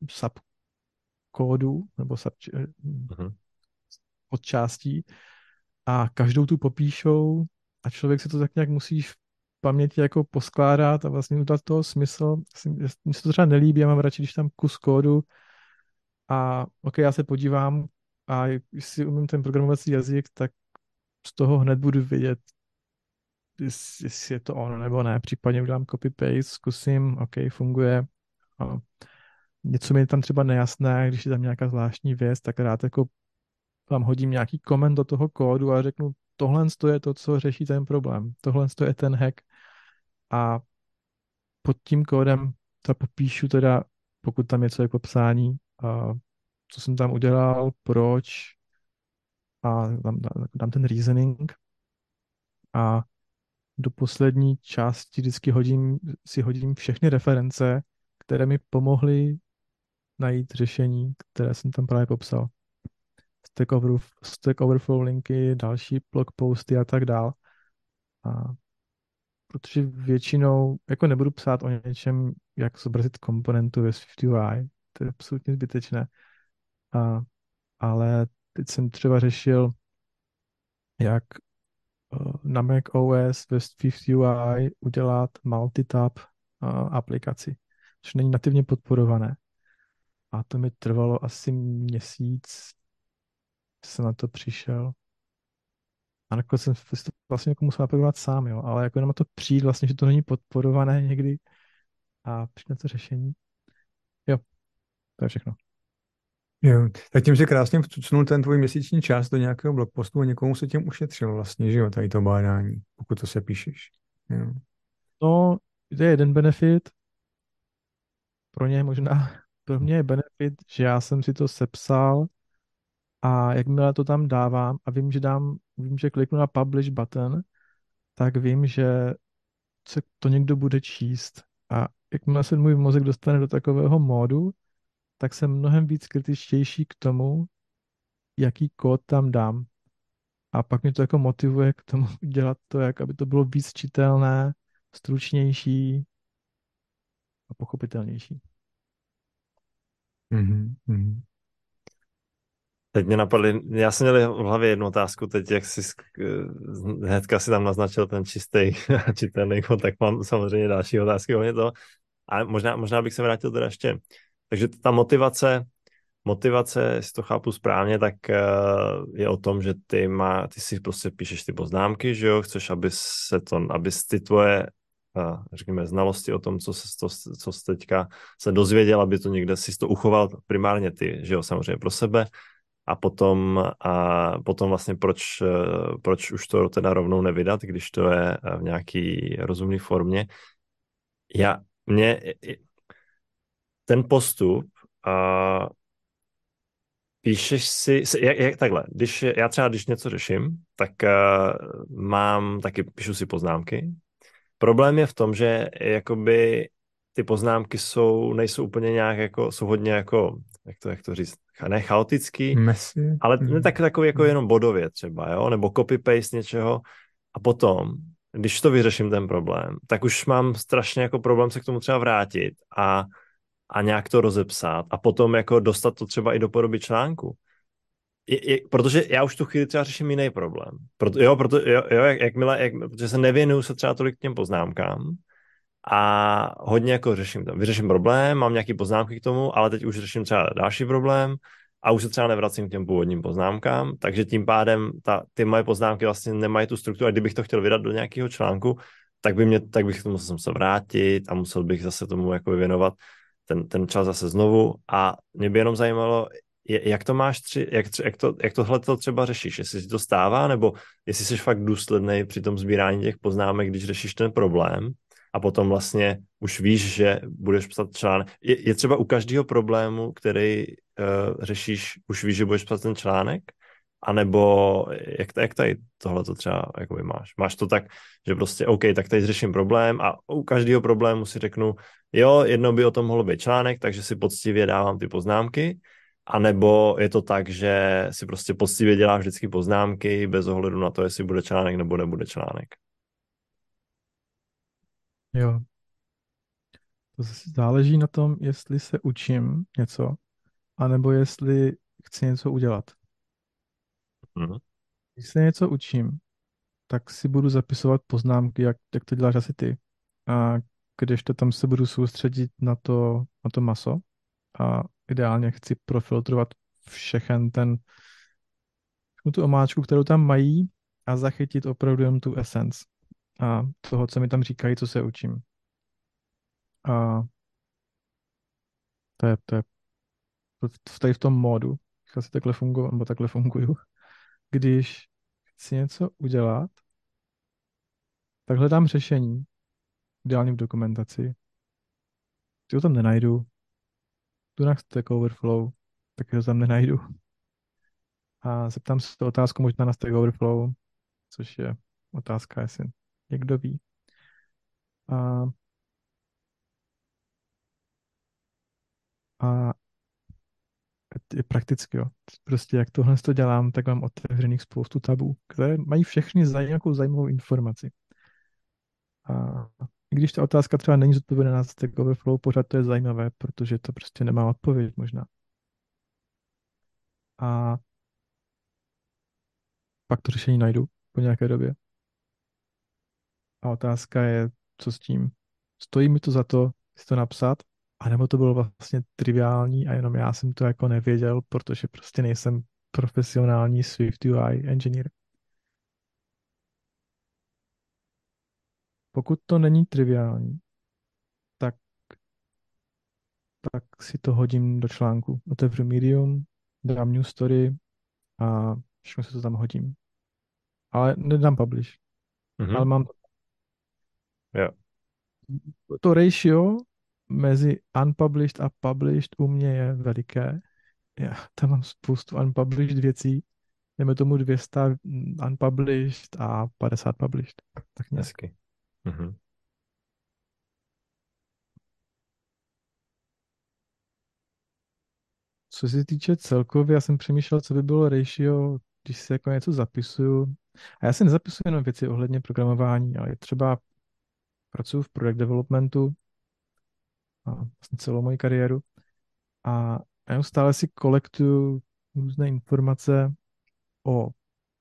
subkódů nebo sub, uh-huh. podčástí a každou tu popíšou a člověk si to tak nějak musí v paměti jako poskládat a vlastně udělat toho smysl. Mně se to třeba nelíbí, já mám radši, když tam kus kódu a ok, já se podívám a jestli umím ten programovací jazyk, tak z toho hned budu vědět, jestli je to ono nebo ne. Případně udělám copy-paste, zkusím, ok, funguje. A něco mi je tam třeba nejasné, když je tam nějaká zvláštní věc, tak rád jako tam hodím nějaký koment do toho kódu a řeknu, tohle je to, co řeší ten problém. Tohle je ten hack. A pod tím kódem to popíšu teda, pokud tam je co jako psání, a co jsem tam udělal, proč a dám, dám ten reasoning a do poslední části vždycky hodím, si hodím všechny reference, které mi pomohly najít řešení, které jsem tam právě popsal. Stack, over, Stack Overflow linky, další blog posty a tak dál. A protože většinou jako nebudu psát o něčem, jak zobrazit komponentu ve Swift UI. To je absolutně zbytečné. A, ale teď jsem třeba řešil, jak eh, na Mac OS ve Swift UI udělat multitab uh, aplikaci, což není nativně podporované. A to mi trvalo asi měsíc, jsem na to přišel. A nakonec jsem to vlastně jako musel aplikovat sám, jo, ale jako jenom to přijít vlastně, že to není podporované někdy a přijde to řešení. Jo, to je všechno. Jo, tak tím, že krásně vcucnul ten tvůj měsíční čas do nějakého blogpostu a někomu se tím ušetřil vlastně, že jo, tady to bádání, pokud to se píšeš. Jo. No, to je jeden benefit. Pro ně možná, pro mě je benefit, že já jsem si to sepsal a jakmile to tam dávám a vím, že dám, vím, že kliknu na publish button, tak vím, že se to někdo bude číst. A jakmile se můj mozek dostane do takového módu, tak jsem mnohem víc kritičtější k tomu, jaký kód tam dám. A pak mě to jako motivuje k tomu dělat to, jak aby to bylo víc čitelné, stručnější a pochopitelnější. Mm-hmm. Teď mě napadly, já jsem měl v hlavě jednu otázku, teď jak jsi hnedka si tam naznačil ten čistý čitelný tak mám samozřejmě další otázky o to. A možná, možná bych se vrátil teda ještě. Takže ta motivace, motivace, jestli to chápu správně, tak eh, je o tom, že ty, má, ty si prostě píšeš ty poznámky, že jo, chceš, aby se to, aby ty tvoje eh, řekněme, znalosti o tom, co se to, co jsi teďka se dozvěděl, aby to někde si to uchoval primárně ty, že jo, samozřejmě pro sebe, a potom, a potom vlastně proč, eh, proč už to teda rovnou nevydat, když to je v nějaký rozumné formě. Já, mě, ten postup a píšeš si, jak, jak takhle, když, já třeba když něco řeším, tak uh, mám, taky píšu si poznámky. Problém je v tom, že jakoby ty poznámky jsou, nejsou úplně nějak jako, jsou hodně jako, jak to, jak to říct, ne chaotický, Messy. ale ne tak, takový jako jenom bodově třeba, jo, nebo copy-paste něčeho a potom, když to vyřeším ten problém, tak už mám strašně jako problém se k tomu třeba vrátit a a nějak to rozepsat a potom jako dostat to třeba i do podoby článku. Je, je, protože já už tu chvíli třeba řeším jiný problém. Proto, jo, proto, jo, jo jak, jakmile, jak, protože se nevěnuju se třeba tolik k těm poznámkám a hodně jako řeším to. Vyřeším problém, mám nějaký poznámky k tomu, ale teď už řeším třeba další problém a už se třeba nevracím k těm původním poznámkám, takže tím pádem ta, ty moje poznámky vlastně nemají tu strukturu. A kdybych to chtěl vydat do nějakého článku, tak, by mě, tak bych k tomu musel vrátit a musel bych zase tomu jako věnovat ten, ten čas zase znovu. A mě by jenom zajímalo, jak to máš, tři, jak, jak, to, jak tohle to třeba řešíš, jestli si to stává, nebo jestli jsi fakt důsledný při tom sbírání těch poznámek, když řešíš ten problém a potom vlastně už víš, že budeš psat článek. Je, je třeba u každého problému, který uh, řešíš, už víš, že budeš psat ten článek? A nebo jak, jak tady tohle to třeba jakoby máš? Máš to tak, že prostě OK, tak tady řeším problém a u každého problému si řeknu, jo, jednou by o tom mohlo být článek, takže si poctivě dávám ty poznámky, a nebo je to tak, že si prostě poctivě děláš vždycky poznámky bez ohledu na to, jestli bude článek nebo nebude článek. Jo. To záleží na tom, jestli se učím něco, anebo jestli chci něco udělat. Mm-hmm. Když se něco učím, tak si budu zapisovat poznámky, jak, jak to děláš asi ty. A když to tam se budu soustředit na to, na to maso a ideálně chci profiltrovat všechen ten tu omáčku, kterou tam mají a zachytit opravdu jen tu essence a toho, co mi tam říkají, co se učím. A to je, to je tady v tom módu, asi takhle funguji, nebo takhle funguju když chci něco udělat, tak hledám řešení, ideálně v dokumentaci. Když ho tam nenajdu, jdu na Stack Overflow, tak ho tam nenajdu. A zeptám se otázku možná na Stack Overflow, což je otázka, jestli někdo ví. A, a prakticky, jo. Prostě jak tohle to dělám, tak mám otevřených spoustu tabů, které mají všechny nějakou zajímavou informaci. A i když ta otázka třeba není zodpovědná na Stack Overflow, pořád to je zajímavé, protože to prostě nemá odpověď možná. A pak to řešení najdu po nějaké době. A otázka je, co s tím. Stojí mi to za to si to napsat, anebo to bylo vlastně triviální a jenom já jsem to jako nevěděl, protože prostě nejsem profesionální Swift UI engineer. Pokud to není triviální, tak, tak si to hodím do článku. Otevřu Medium, dám new story a všechno se to tam hodím. Ale nedám publish. Mm-hmm. Ale mám to. Yeah. To ratio mezi unpublished a published u mě je veliké. Já tam mám spoustu unpublished věcí. Jdeme tomu 200 unpublished a 50 published. Tak nějak. Hezky. Mm-hmm. Co se týče celkově, já jsem přemýšlel, co by bylo ratio, když si jako něco zapisuju. A já si nezapisuju jenom věci ohledně programování, ale třeba pracuji v product developmentu a vlastně celou moji kariéru. A já stále si kolektuju různé informace o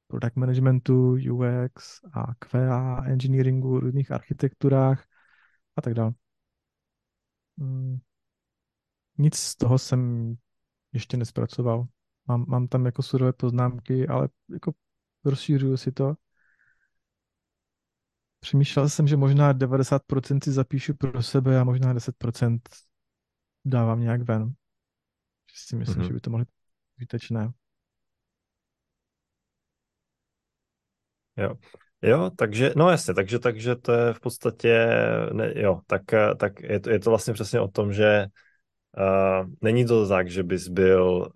product managementu, UX a QA, engineeringu, různých architekturách a tak dále. Hmm. Nic z toho jsem ještě nespracoval. Mám, mám tam jako surové poznámky, ale jako rozšířuju si to. Přemýšlel jsem, že možná 90% si zapíšu pro sebe a možná 10% dávám nějak ven. Že si myslím, mm-hmm. že by to mohlo být výtečné. Jo. Jo, takže, no jasně, takže, takže to je v podstatě, ne, jo, tak, tak je, to, je to vlastně přesně o tom, že uh, není to tak, že bys byl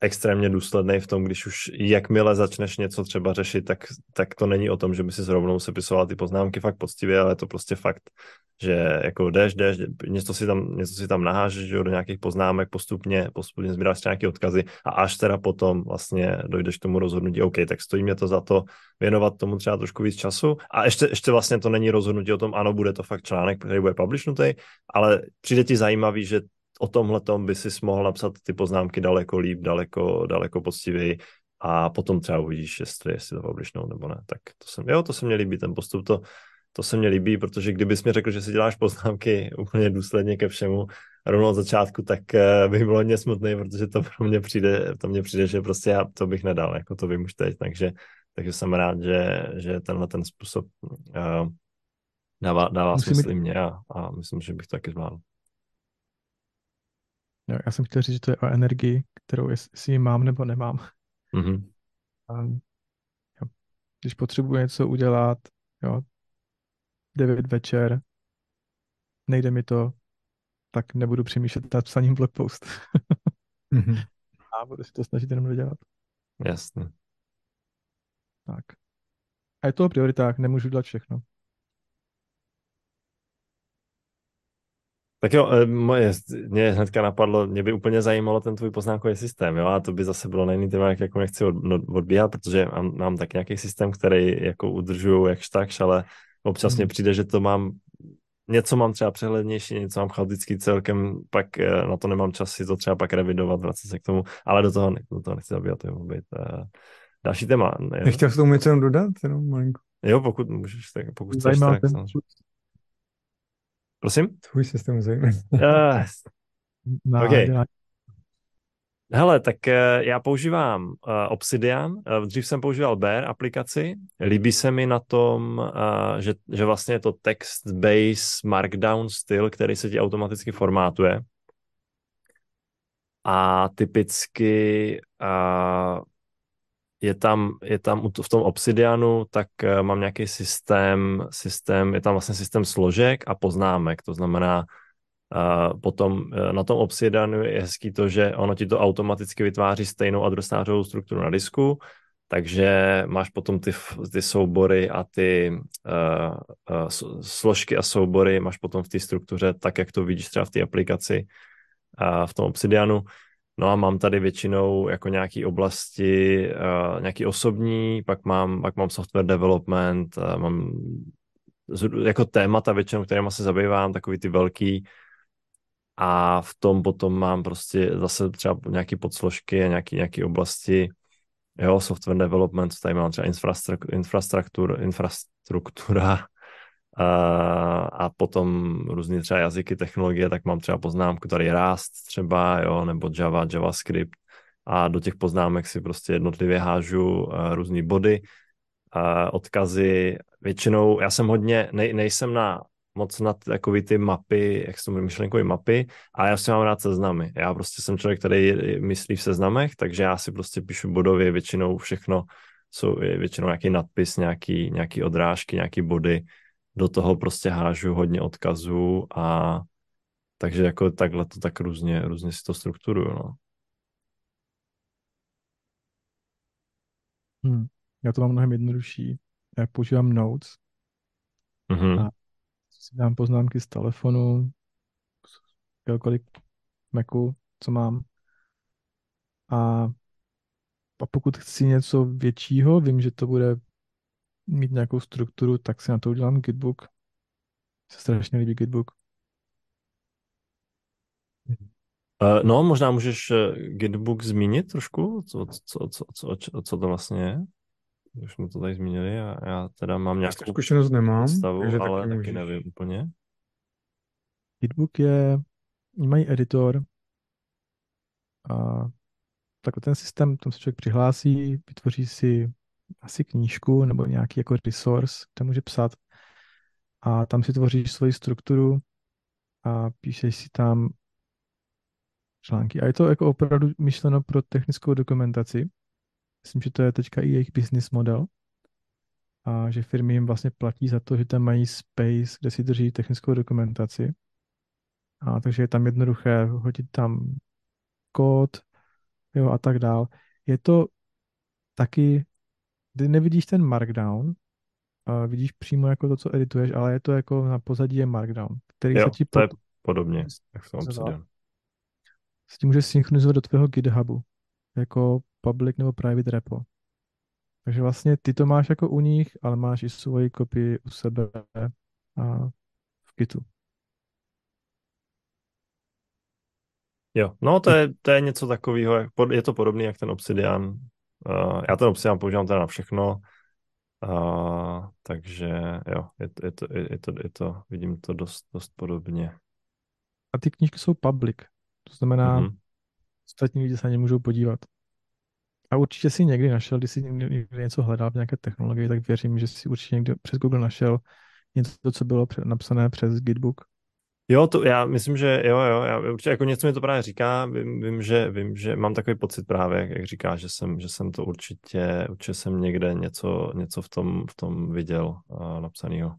extrémně důsledný v tom, když už jakmile začneš něco třeba řešit, tak, tak to není o tom, že by si rovnou sepisoval ty poznámky fakt poctivě, ale je to prostě fakt, že jako jdeš, jdeš, něco si tam, něco si tam nahážeš do nějakých poznámek postupně, postupně sbíráš nějaké odkazy a až teda potom vlastně dojdeš k tomu rozhodnutí, OK, tak stojí mě to za to věnovat tomu třeba trošku víc času. A ještě, ještě vlastně to není rozhodnutí o tom, ano, bude to fakt článek, který bude publishnutý, ale přijde ti zajímavý, že o tomhle by si mohl napsat ty poznámky daleko líp, daleko, daleko poctivěji a potom třeba uvidíš, jestli, jestli to publishnou nebo ne. Tak to jsem, jo, to se mě líbí, ten postup, to, to se mě líbí, protože kdybys mi řekl, že si děláš poznámky úplně důsledně ke všemu rovnou od začátku, tak eh, by bylo hodně smutný, protože to pro mě přijde, to mě přijde, že prostě já to bych nedal, jako to vím už teď, takže, takže jsem rád, že, že tenhle ten způsob uh, dává, dává smysl mít... mě a, a myslím, že bych to taky zvládl. Jo, já jsem chtěl říct, že to je o energii, kterou jestli ji mám nebo nemám. Mm-hmm. A, jo, když potřebuji něco udělat, jo, 9 večer, nejde mi to, tak nebudu přemýšlet nad psaním blogpost. mm-hmm. A budu si to snažit jenom dodělat. Jasně. Tak. A je to o prioritách, nemůžu dělat všechno. Tak jo, eh, moje, mě hnedka napadlo, mě by úplně zajímalo ten tvůj poznámkový systém, jo, a to by zase bylo na jiný téma, jak jako nechci od, no, odbíhat, protože mám, mám tak nějaký systém, který jako udržuju jakž takž, ale občas hmm. přijde, že to mám, něco mám třeba přehlednější, něco mám chaotický celkem, pak eh, na to nemám čas si to třeba pak revidovat, vracet se k tomu, ale do toho, do toho nechci zabíhat, to být uh, další téma. Nechtěl jsem tomu něco dodat, jenom malinko. Jo, pokud můžeš, tak pokud chceš, tak, ten, Prosím? Tvůj systém zajímavý. Uh, okay. Hele, tak uh, já používám uh, Obsidian, dřív jsem používal Bear aplikaci, líbí se mi na tom, že, že vlastně je to text-based markdown styl, který se ti automaticky formátuje. A typicky je tam, je tam v tom Obsidianu, tak eh, mám nějaký systém, systém, je tam vlastně systém složek a poznámek, to znamená, uh, potom uh, na tom Obsidianu je hezký to, že ono ti to automaticky vytváří stejnou adresářovou strukturu na disku, takže máš potom ty, ty soubory a ty uh, uh, složky a soubory máš potom v té struktuře tak, jak to vidíš třeba v té aplikaci uh, v tom Obsidianu No a mám tady většinou jako nějaký oblasti, uh, nějaký osobní, pak mám, pak mám software development, uh, mám jako témata většinou, kterým se zabývám, takový ty velký, a v tom potom mám prostě zase třeba nějaké podsložky a nějaké, nějaké oblasti, jo, software development, tady mám třeba infrastruktura, infrastruktura a, potom různé třeba jazyky, technologie, tak mám třeba poznámku tady Rust třeba, jo, nebo Java, JavaScript a do těch poznámek si prostě jednotlivě hážu různé body, odkazy. Většinou, já jsem hodně, nej, nejsem na moc na takový ty mapy, jak jsou myšlenkové mapy, a já si mám rád seznamy. Já prostě jsem člověk, který myslí v seznamech, takže já si prostě píšu bodově většinou všechno, jsou většinou nějaký nadpis, nějaký, nějaký odrážky, nějaký body, do toho prostě hážu hodně odkazů a takže jako takhle to tak různě, různě si to strukturuju, no. Hmm. Já to mám mnohem jednodušší. Já používám Notes mm-hmm. a si dám poznámky z telefonu, jakéhokoliv Macu, co mám. A, a pokud chci něco většího, vím, že to bude mít nějakou strukturu, tak si na to udělám Gitbook. Se strašně líbí Gitbook. Uh, no, možná můžeš uh, Gitbook zmínit trošku, co, co, co, co, co, co to vlastně je? Už jsme to tady zmínili a já teda mám nějakou zkušenost nemám, představu, takže ale taky, taky nevím úplně. Gitbook je, mají editor a tak ten systém, tam se člověk přihlásí, vytvoří si asi knížku nebo nějaký jako resource, kde může psát a tam si tvoříš svoji strukturu a píšeš si tam články. A je to jako opravdu myšleno pro technickou dokumentaci. Myslím, že to je teďka i jejich business model. A že firmy jim vlastně platí za to, že tam mají space, kde si drží technickou dokumentaci. A takže je tam jednoduché hodit tam kód jo, a tak dál. Je to taky, kdy nevidíš ten markdown, a vidíš přímo jako to, co edituješ, ale je to jako na pozadí je markdown, který Jo, se ti to je pot- podobně, jak v tom Zadal. Obsidian. s tím můžeš synchronizovat do tvého GitHubu, jako public nebo private repo. Takže vlastně ty to máš jako u nich, ale máš i svoji kopii u sebe a v Gitu. Jo, no to je, to je něco takového, pod- je to podobné jak ten Obsidian. Uh, já ten Obsidian používám teda na všechno, uh, takže jo, je to, je to, je, to, je to, vidím to dost, dost podobně. A ty knížky jsou public, to znamená, Mhm. ostatní lidi se na ně můžou podívat. A určitě si někdy našel, když jsi někdy něco hledal v nějaké technologii, tak věřím, že si určitě někdy přes Google našel něco, co bylo napsané přes Gitbook. Jo, to já myslím, že jo, jo, já určitě jako něco mi to právě říká, vím, vím, že, vím, že mám takový pocit právě, jak, říká, že jsem, že jsem to určitě, určitě jsem někde něco, něco v tom, v tom viděl uh, napsanýho.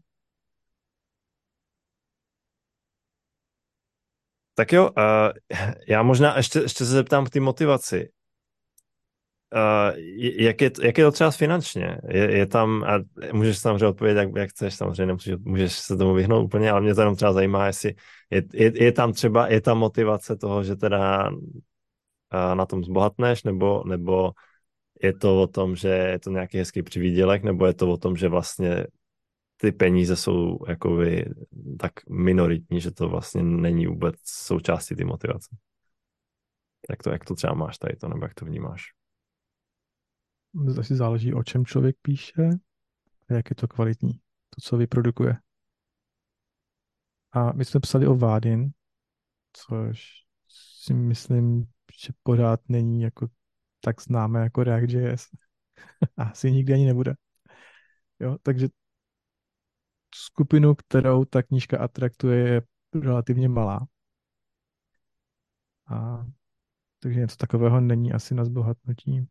Tak jo, uh, já možná ještě, ještě se zeptám k té motivaci. Uh, jak, je, jak je to třeba finančně? Je, je tam, a můžeš samozřejmě odpovědět, jak, jak chceš, samozřejmě nemusíš, můžeš se tomu vyhnout úplně, ale mě to jenom třeba zajímá, jestli je, je, je tam třeba, je tam motivace toho, že teda uh, na tom zbohatneš, nebo, nebo je to o tom, že je to nějaký hezký přivídělek, nebo je to o tom, že vlastně ty peníze jsou jakoby tak minoritní, že to vlastně není vůbec součástí ty motivace. Jak to, jak to třeba máš tady to, nebo jak to vnímáš? Asi záleží, o čem člověk píše a jak je to kvalitní, to, co vyprodukuje. A my jsme psali o Vádin, což si myslím, že pořád není jako tak známé jako React.js. Asi nikdy ani nebude. Jo, takže skupinu, kterou ta knížka atraktuje, je relativně malá. A takže něco takového není asi na zbohatnutí.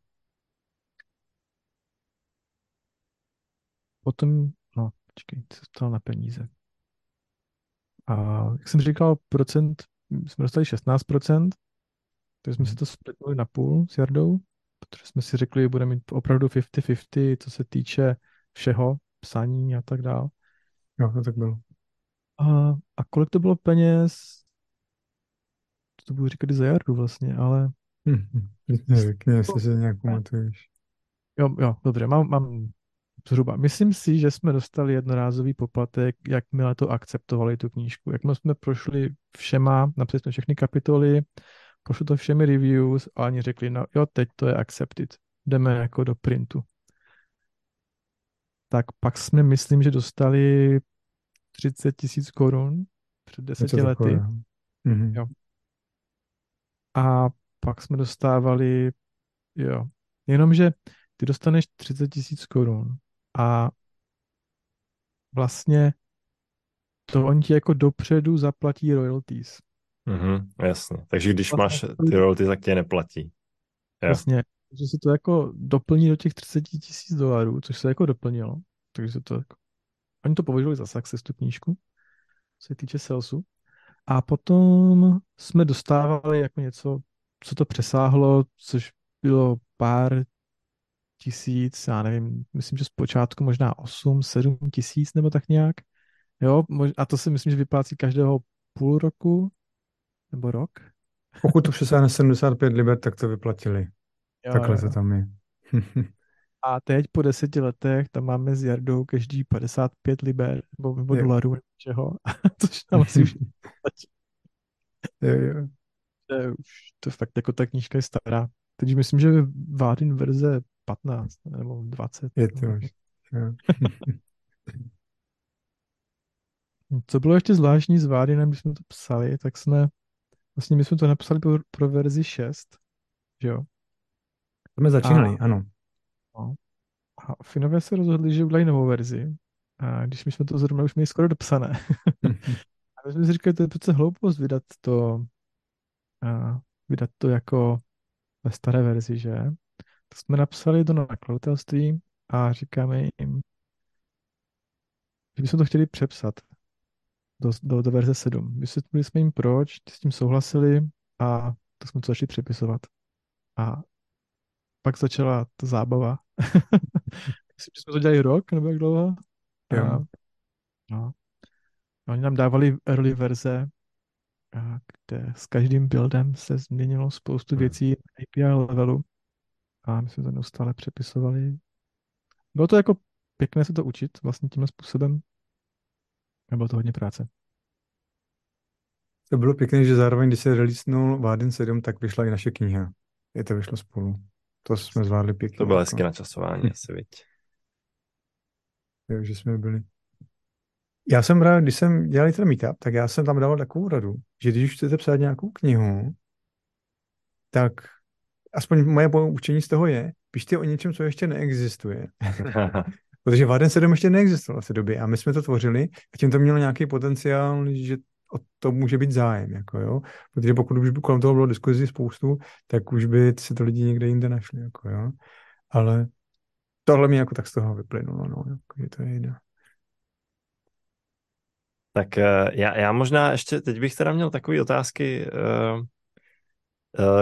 Potom, no, počkej, co stalo na peníze. A jak jsem říkal, procent, jsme dostali 16%, takže jsme si to splitnuli na půl s Jardou, protože jsme si řekli, že budeme mít opravdu 50-50, co se týče všeho, psaní a tak dále. Jo, to tak bylo. A, a kolik to bylo peněz? To budu říkat i za Jardu vlastně, ale Řekni, jestli se nějak pamatuješ. Jo, jo, dobře, mám, mám zhruba. Myslím si, že jsme dostali jednorázový poplatek, jakmile to akceptovali tu knížku. Jakmile jsme prošli všema, napsali jsme všechny kapitoly, prošlo to všemi reviews a oni řekli, no jo, teď to je accepted. Jdeme jako do printu. Tak pak jsme, myslím, že dostali 30 tisíc korun před deseti lety. Mm-hmm. Jo. A pak jsme dostávali, jo, jenomže ty dostaneš 30 tisíc korun a vlastně to oni ti jako dopředu zaplatí royalties. Mhm, jasně. Takže když vlastně máš ty royalties, tak tě neplatí. Jasně. Že se to jako doplní do těch 30 tisíc dolarů, což se jako doplnilo. Takže se to jako... Oni to považovali za success, tu knížku, co se týče salesu. A potom jsme dostávali jako něco, co to přesáhlo, což bylo pár tisíc, já nevím, myslím, že zpočátku možná 8, 7 tisíc nebo tak nějak. Jo, a to si myslím, že vyplácí každého půl roku nebo rok. Pokud to přesáhne 75 liber, tak to vyplatili. Jo, Takhle jo. to tam je. a teď po deseti letech tam máme s Jardou každý 55 liber nebo, nebo dolarů nebo čeho, což nám asi už jo, jo. už to fakt jako ta knížka je stará. Teď myslím, že Vádin verze 15 nebo 20. Je to už. Co bylo ještě zvláštní s Vádinem, když jsme to psali, tak jsme, vlastně my jsme to napsali pro, pro verzi 6, že jo? Jsme začínali, a, ano. No, a Finové se rozhodli, že udělají novou verzi. A když my jsme to zrovna už měli skoro dopsané. a my jsme si říkali, to je přece hloupost vydat to, a vydat to jako ve staré verzi, že? Tak jsme napsali do nakladatelství a říkáme jim, že bychom to chtěli přepsat do, do, do verze 7. Vysvětlili jsme jim proč, s tím souhlasili a to jsme to začali přepisovat. A pak začala ta zábava. Myslím, že jsme to dělali rok, nebo jak dlouho. Jo. A, no. A oni nám dávali early verze, a kde s každým buildem se změnilo spoustu hmm. věcí na API levelu a my jsme to neustále přepisovali. Bylo to jako pěkné se to učit vlastně tímhle způsobem. A bylo to hodně práce. To bylo pěkné, že zároveň, když se releasenul Váden 7, tak vyšla i naše kniha. Je to vyšlo spolu. To jsme zvládli pěkně. To bylo hezky načasování asi, viď. Jo, že jsme byli. Já jsem rád, když jsem dělal ten meetup, tak já jsem tam dával takovou radu, že když chcete psát nějakou knihu, tak aspoň moje poučení z toho je, píšte o něčem, co ještě neexistuje. Protože Vaden 7 ještě neexistoval v té době a my jsme to tvořili a tím to mělo nějaký potenciál, že o to může být zájem, jako jo. Protože pokud už by kolem toho bylo diskuzí spoustu, tak už by si to lidi někde jinde našli, jako jo. Ale tohle mi jako tak z toho vyplynulo, no, jako, že to je jde. Tak eh, já, já možná ještě, teď bych teda měl takové otázky uh,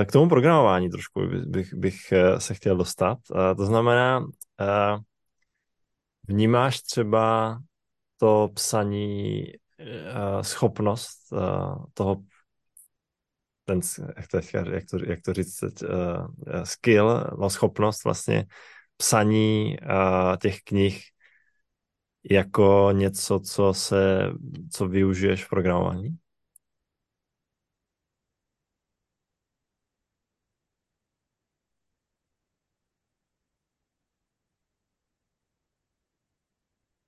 k tomu programování trošku bych, bych se chtěl dostat. Uh, to znamená, vnímáš třeba to psaní schopnost toho ten, jak to, jak to, jak to říct, uh, skill, no schopnost vlastně psaní uh, těch knih jako něco, co se, co využiješ v programování?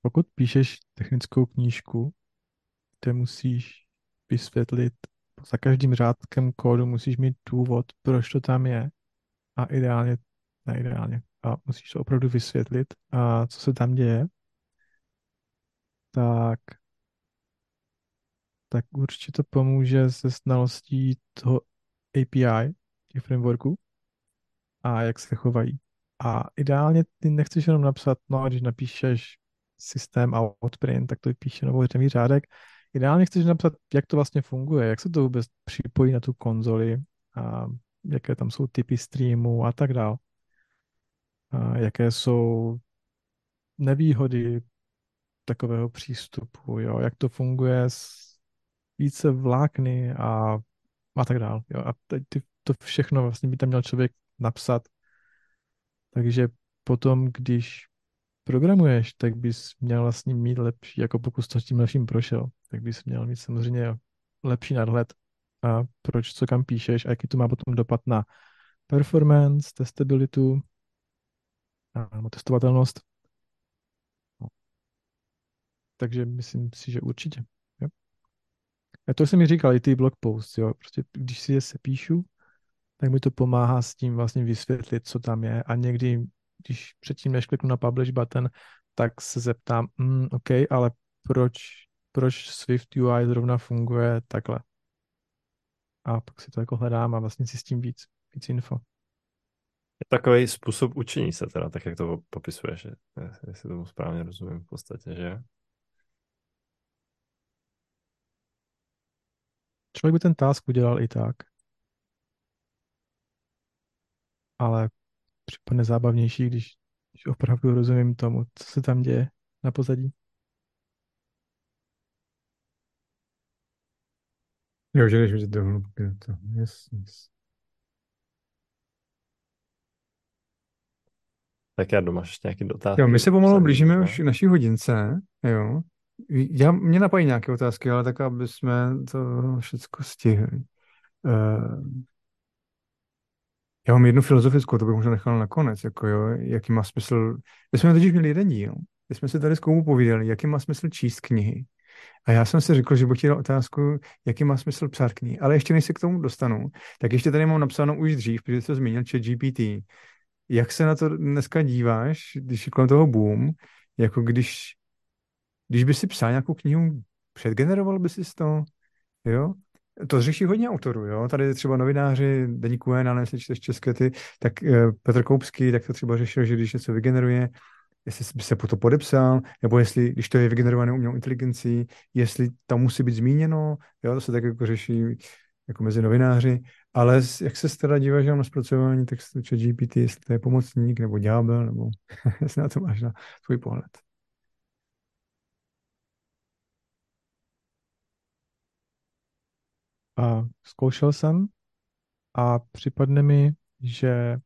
Pokud píšeš technickou knížku, kde musíš vysvětlit, za každým řádkem kódu musíš mít důvod, proč to tam je. A ideálně, ne ideálně, a musíš to opravdu vysvětlit, a co se tam děje, tak, tak určitě to pomůže se znalostí toho API, těch frameworků a jak se chovají. A ideálně ty nechceš jenom napsat, no když napíšeš systém outprint, tak to vypíše novou řemý řádek. Ideálně chceš napsat, jak to vlastně funguje, jak se to vůbec připojí na tu konzoli, a jaké tam jsou typy streamů a tak dále. A jaké jsou nevýhody takového přístupu, jo, jak to funguje s více vlákny a, a tak dále. Jo. A ty to všechno vlastně by tam měl člověk napsat. Takže potom, když programuješ, tak bys měl vlastně mít lepší, jako pokud to s tím lepším prošel, tak bys měl mít samozřejmě lepší nadhled a proč, co kam píšeš a jaký to má potom dopad na performance, testabilitu, nebo testovatelnost. No. Takže myslím si, že určitě. Jo. A to jsem mi říkal, i ty blog posts, jo. Prostě když si je sepíšu, tak mi to pomáhá s tím vlastně vysvětlit, co tam je a někdy, když předtím než kliknu na publish button, tak se zeptám, mm, OK, ale proč, proč Swift UI zrovna funguje takhle? A pak si to jako hledám a vlastně si s tím víc, víc info. Je takový způsob učení se teda, tak jak to popisuješ, jestli tomu správně rozumím v podstatě, že Člověk by ten task udělal i tak. Ale připadne zábavnější, když, když opravdu rozumím tomu, co se tam děje na pozadí. Jo, že jdeš vidět do hloubky. To. Yes, yes. Tak já doma ještě nějaký dotaz. Jo, my se pomalu blížíme už k naší hodince, jo. Já, mě napají nějaké otázky, ale tak, aby jsme to všechno stihli. Uh, já mám jednu filozofickou, to bych možná nechal nakonec, jako jo, jaký má smysl, my jsme totiž měli jeden díl, my jsme si tady s komu povídali, jaký má smysl číst knihy. A já jsem si řekl, že bych ti dal otázku, jaký má smysl psát knihy. Ale ještě než se k tomu dostanu, tak ještě tady mám napsáno už dřív, protože jsi zmínil chat GPT. Jak se na to dneska díváš, když je kolem toho boom, jako když, když by si psal nějakou knihu, předgeneroval by si to, jo? To řeší hodně autorů, jo? Tady třeba novináři, Deníku N, ale jestli čteš české ty, tak uh, Petr Koupský, tak to třeba řešil, že když něco vygeneruje, jestli by se po to podepsal, nebo jestli, když to je vygenerované umělou inteligencí, jestli tam musí být zmíněno, jo, to se tak jako řeší jako mezi novináři, ale jak se teda díváš na zpracování textu či GPT, jestli to je pomocník nebo ďábel, nebo jestli na to máš na svůj pohled. A zkoušel jsem a připadne mi, že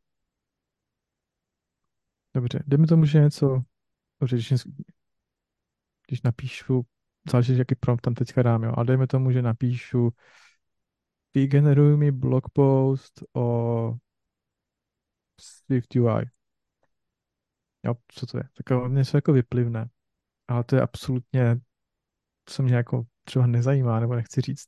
dobře, mi tomu, že něco, dobře, když, když napíšu, záleží, jaký prompt tam teďka dám, jo, ale dejme tomu, že napíšu vygeneruj mi blog post o Swift UI. Jo, co to je? Tak něco jako vyplivne. Ale to je absolutně, co mě jako třeba nezajímá, nebo nechci říct.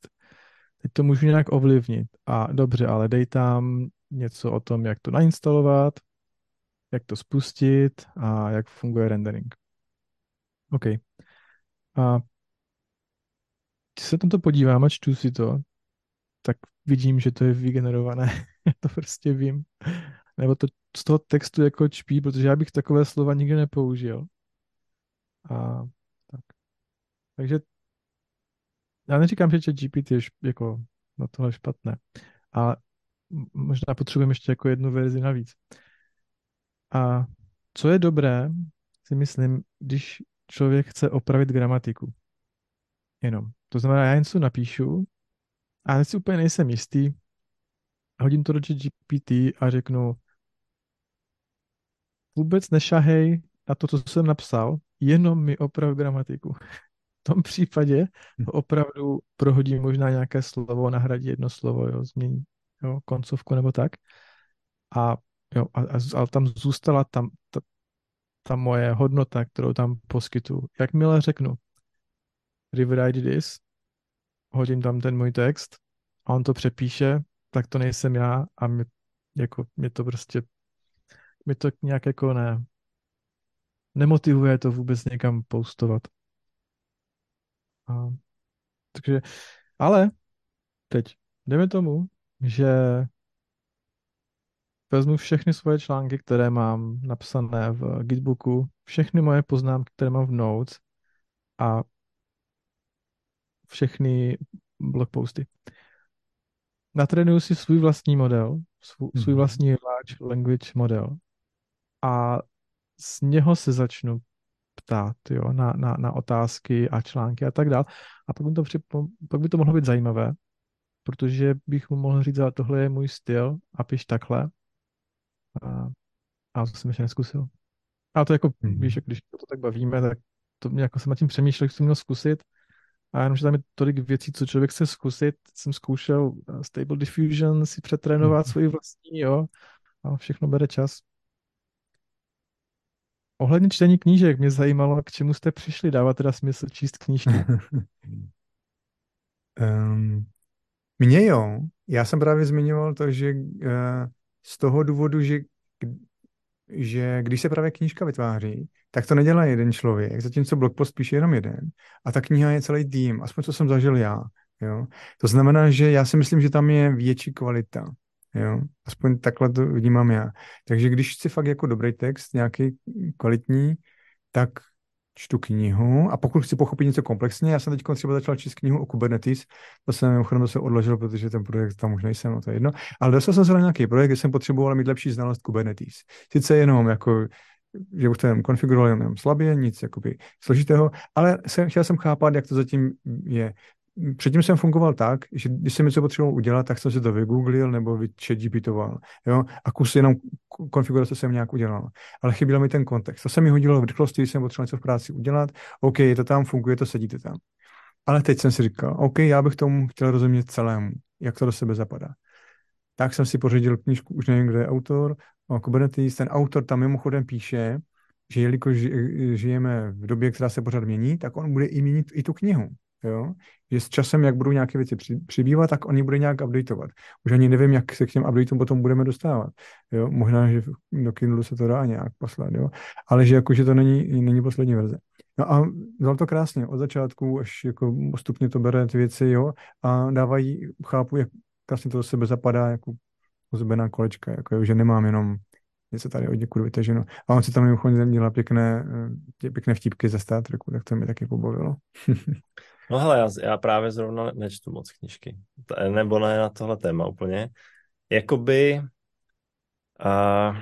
Teď to můžu nějak ovlivnit. A dobře, ale dej tam něco o tom, jak to nainstalovat, jak to spustit a jak funguje rendering. OK. A když se tomto podívám a čtu si to, tak vidím, že to je vygenerované. to prostě vím. Nebo to z toho textu jako čpí, protože já bych takové slova nikdy nepoužil. A tak. Takže já neříkám, že GPT je jako na tohle špatné, ale možná potřebujeme ještě jako jednu verzi navíc. A co je dobré, si myslím, když člověk chce opravit gramatiku. Jenom. To znamená, já něco napíšu a si úplně nejsem jistý, hodím to do GPT a řeknu, vůbec nešahej na to, co jsem napsal, jenom mi oprav gramatiku. V tom případě hm. opravdu prohodí možná nějaké slovo, nahradí jedno slovo, jo, změní jo, koncovku nebo tak. A, jo, a, a, a tam zůstala tam ta, ta moje hodnota, kterou tam poskytuju. Jakmile řeknu rewrite this, hodím tam ten můj text a on to přepíše, tak to nejsem já a mě, jako, mě to prostě mě to nějak jako ne nemotivuje to vůbec někam postovat. A, takže, ale teď jdeme tomu, že vezmu všechny svoje články, které mám napsané v Gitbooku, všechny moje poznámky, které mám v Notes a všechny blogposty. Natrénuju si svůj vlastní model, svůj, svůj mhm. vlastní large language model a z něho se začnu ptát jo, na, na, na otázky a články a tak dále. A pak by, to při, pak by to mohlo být zajímavé, protože bych mu mohl říct, ale tohle je můj styl a piš takhle. A, a to jsem ještě neskusil. A to jako, mm-hmm. víš, když to tak bavíme, tak to mě jako jsem nad tím přemýšlel, že jsem měl zkusit. A jenom, že tam je tolik věcí, co člověk chce zkusit. Jsem zkoušel eh, Stable Diffusion, si přetrénovat mm-hmm. svoji vlastní, jo. A všechno bere čas. Ohledně čtení knížek, mě zajímalo, k čemu jste přišli. Dává teda smysl číst knížky? um, mně jo. Já jsem právě zmiňoval to, že uh, z toho důvodu, že že když se právě knížka vytváří, tak to nedělá jeden člověk, zatímco blogpost píše jenom jeden. A ta kniha je celý tým, aspoň co jsem zažil já. Jo? To znamená, že já si myslím, že tam je větší kvalita. Jo? Aspoň takhle to vnímám já. Takže když chci fakt jako dobrý text, nějaký kvalitní, tak čtu knihu a pokud chci pochopit něco komplexně, já jsem teď třeba začal číst knihu o Kubernetes, to jsem mimochodem se odložil, protože ten projekt tam už nejsem, no to je jedno, ale dostal jsem se na nějaký projekt, kde jsem potřeboval mít lepší znalost Kubernetes. Sice jenom jako že už to jenom konfiguroval jenom slabě, nic jakoby složitého, ale jsem, chtěl jsem chápat, jak to zatím je předtím jsem fungoval tak, že když jsem něco potřeboval udělat, tak jsem si to vygooglil nebo vychatGPToval. Jo? A kus jenom konfigurace jsem nějak udělal. Ale chyběl mi ten kontext. To se mi hodilo v rychlosti, když jsem potřeboval něco v práci udělat. OK, je to tam, funguje to, sedíte tam. Ale teď jsem si říkal, OK, já bych tomu chtěl rozumět celému, jak to do sebe zapadá. Tak jsem si pořídil knížku, už nevím, kdo je autor, o Kubernetes. Ten autor tam mimochodem píše, že jelikož žijeme v době, která se pořád mění, tak on bude i měnit i tu knihu. Jo? Že s časem, jak budou nějaké věci přibývat, tak oni bude nějak updateovat. Už ani nevím, jak se k těm updateům potom budeme dostávat. Jo? Možná, že do Kindle se to dá nějak poslat, jo? ale že jakože to není, není poslední verze. No a vzal to krásně, od začátku až jako postupně to bere ty věci, jo, a dávají, chápu, jak krásně to do sebe zapadá, jako ozbená kolečka, jako, že nemám jenom něco tady od někud vytaženo. A on si tam mimochodem dělá pěkné, eh, pěkné vtipky ze Star Treku, tak to mi taky pobavilo. No hele, já, já právě zrovna nečtu moc knižky. Nebo ne na tohle téma úplně. Jakoby... Uh,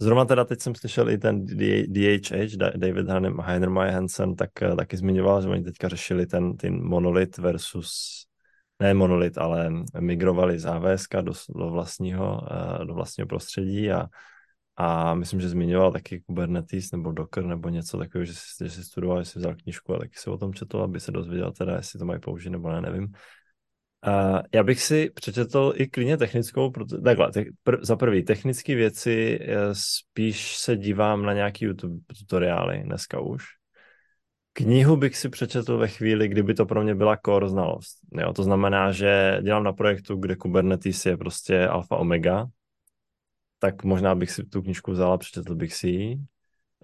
Zrovna teda teď jsem slyšel i ten DHH, David Heinemeier Hansen, tak eh, taky zmiňoval, že oni teďka řešili ten, ten monolit versus, ne monolit, ale migrovali z AWS do, do, vlastního, eh, do vlastního prostředí a a myslím, že zmiňoval taky Kubernetes nebo Docker nebo něco takového, že si, že si studoval, že si vzal knížku a taky se o tom četl, aby se dozvěděl teda, jestli to mají použít nebo ne, nevím. Uh, já bych si přečetl i klidně technickou, proto, takhle, te, pr, za prvý, technické věci eh, spíš se dívám na nějaký YouTube tutoriály dneska už. Knihu bych si přečetl ve chvíli, kdyby to pro mě byla core znalost. Jo, to znamená, že dělám na projektu, kde Kubernetes je prostě alfa omega, tak možná bych si tu knižku vzala, přečetl bych si ji.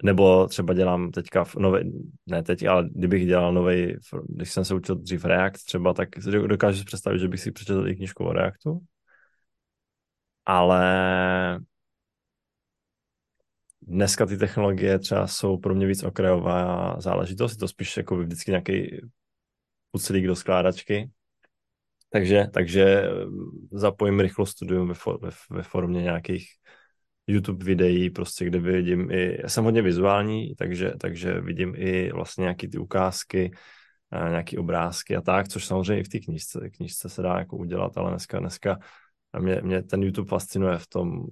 Nebo třeba dělám teďka v nové, ne teď, ale kdybych dělal nový, když jsem se učil dřív React třeba, tak dokážu si představit, že bych si přečetl i knižku o Reactu. Ale dneska ty technologie třeba jsou pro mě víc okrajová záležitost, je to spíš jako vždycky nějaký uclík do skládačky, takže, takže eh, zapojím rychlo studium ve, for, ve, ve formě nějakých YouTube videí, prostě, kde vidím i, já jsem hodně vizuální, takže, takže vidím i vlastně nějaký ty ukázky, eh, nějaký obrázky a tak, což samozřejmě i v té knižce, knižce se dá jako udělat, ale dneska, dneska a mě, mě ten YouTube fascinuje v tom,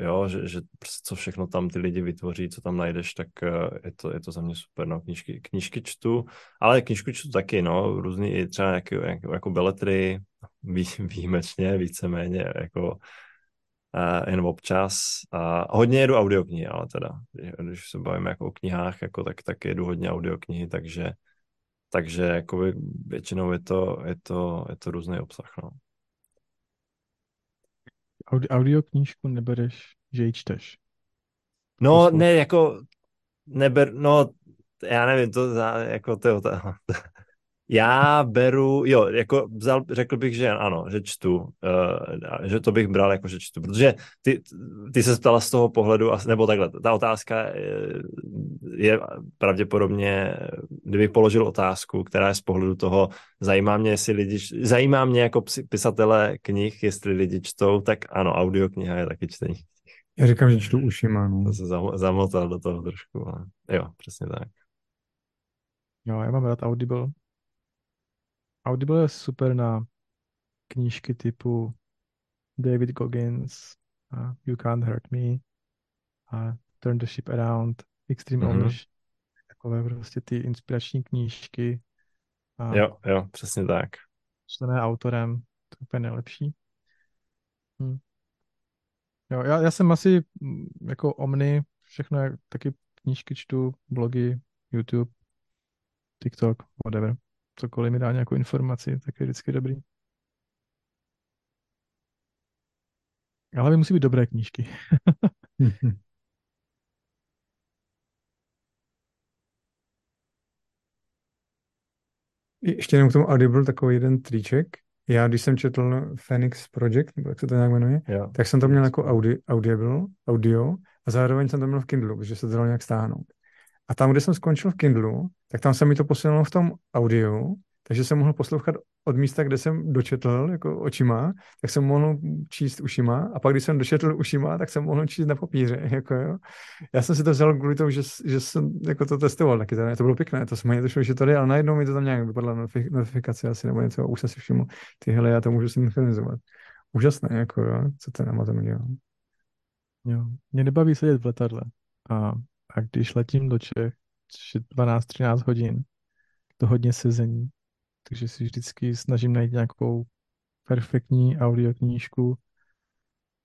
jo, že, že prostě co všechno tam ty lidi vytvoří, co tam najdeš, tak eh, je to, je to za mě super. No, knížky, knížky čtu, ale knížku čtu taky, no, různý i třeba jako, jako, jako beletry, vý, výjimečně, víceméně, jako uh, jen občas. A hodně jedu audioknihy, ale teda, když se bavíme jako o knihách, jako, tak, tak jedu hodně audioknihy, takže takže jako většinou je to, je to, je to různý obsah. No. Audio, audio knížku nebereš, že ji čteš. No, ne, jako neber, no, já nevím, to jako to je Já beru, jo, jako vzal, řekl bych, že ano, že čtu, uh, že to bych bral jako, že čtu, protože ty, ty se ptala z toho pohledu, nebo takhle, ta otázka je, je pravděpodobně, kdybych položil otázku, která je z pohledu toho, zajímá mě, jestli lidi, zajímá mě jako pisatele knih, jestli lidi čtou, tak ano, audiokniha je taky čtení. Já říkám, že čtu ušima, no. To se zamotal do toho trošku, ale jo, přesně tak. Jo, já mám rád Audible, Audible je super na knížky typu David Goggins, uh, You Can't Hurt Me, uh, Turn the Ship Around, Extreme mm-hmm. Ownership, takové prostě ty inspirační knížky. Uh, jo, jo, přesně tak. Čtené autorem, to je úplně nejlepší. Hm. Jo, já, já jsem asi mm, jako Omni, všechno taky knížky čtu, blogy, YouTube, TikTok, whatever. Cokoliv mi dá nějakou informaci, tak je vždycky dobrý. Ale musí být dobré knížky. Ještě jenom k tomu Audible takový jeden triček. Já, když jsem četl Phoenix Project, nebo jak se to nějak jmenuje, jo. tak jsem to měl jako audi, audible, audio a zároveň jsem to měl v Kindlu, protože se to dalo nějak stáhnout. A tam, kde jsem skončil v Kindlu, tak tam se mi to posunulo v tom audio takže jsem mohl poslouchat od místa, kde jsem dočetl jako očima, tak jsem mohl číst ušima a pak, když jsem dočetl ušima, tak jsem mohl číst na papíře. Jako jo. Já jsem si to vzal kvůli tomu, že, že jsem jako to testoval taky. Teda. To bylo pěkné, to jsme to šlo, že tady, ale najednou mi to tam nějak vypadla notifikace asi nebo něco, už jsem si všiml, tyhle, já to můžu synchronizovat. Úžasné, jako jo, co ten Amazon dělá. Jo, mě nebaví sedět v letadle a, a když letím do Čech, 12-13 hodin, to hodně sezení, takže si vždycky snažím najít nějakou perfektní audioknížku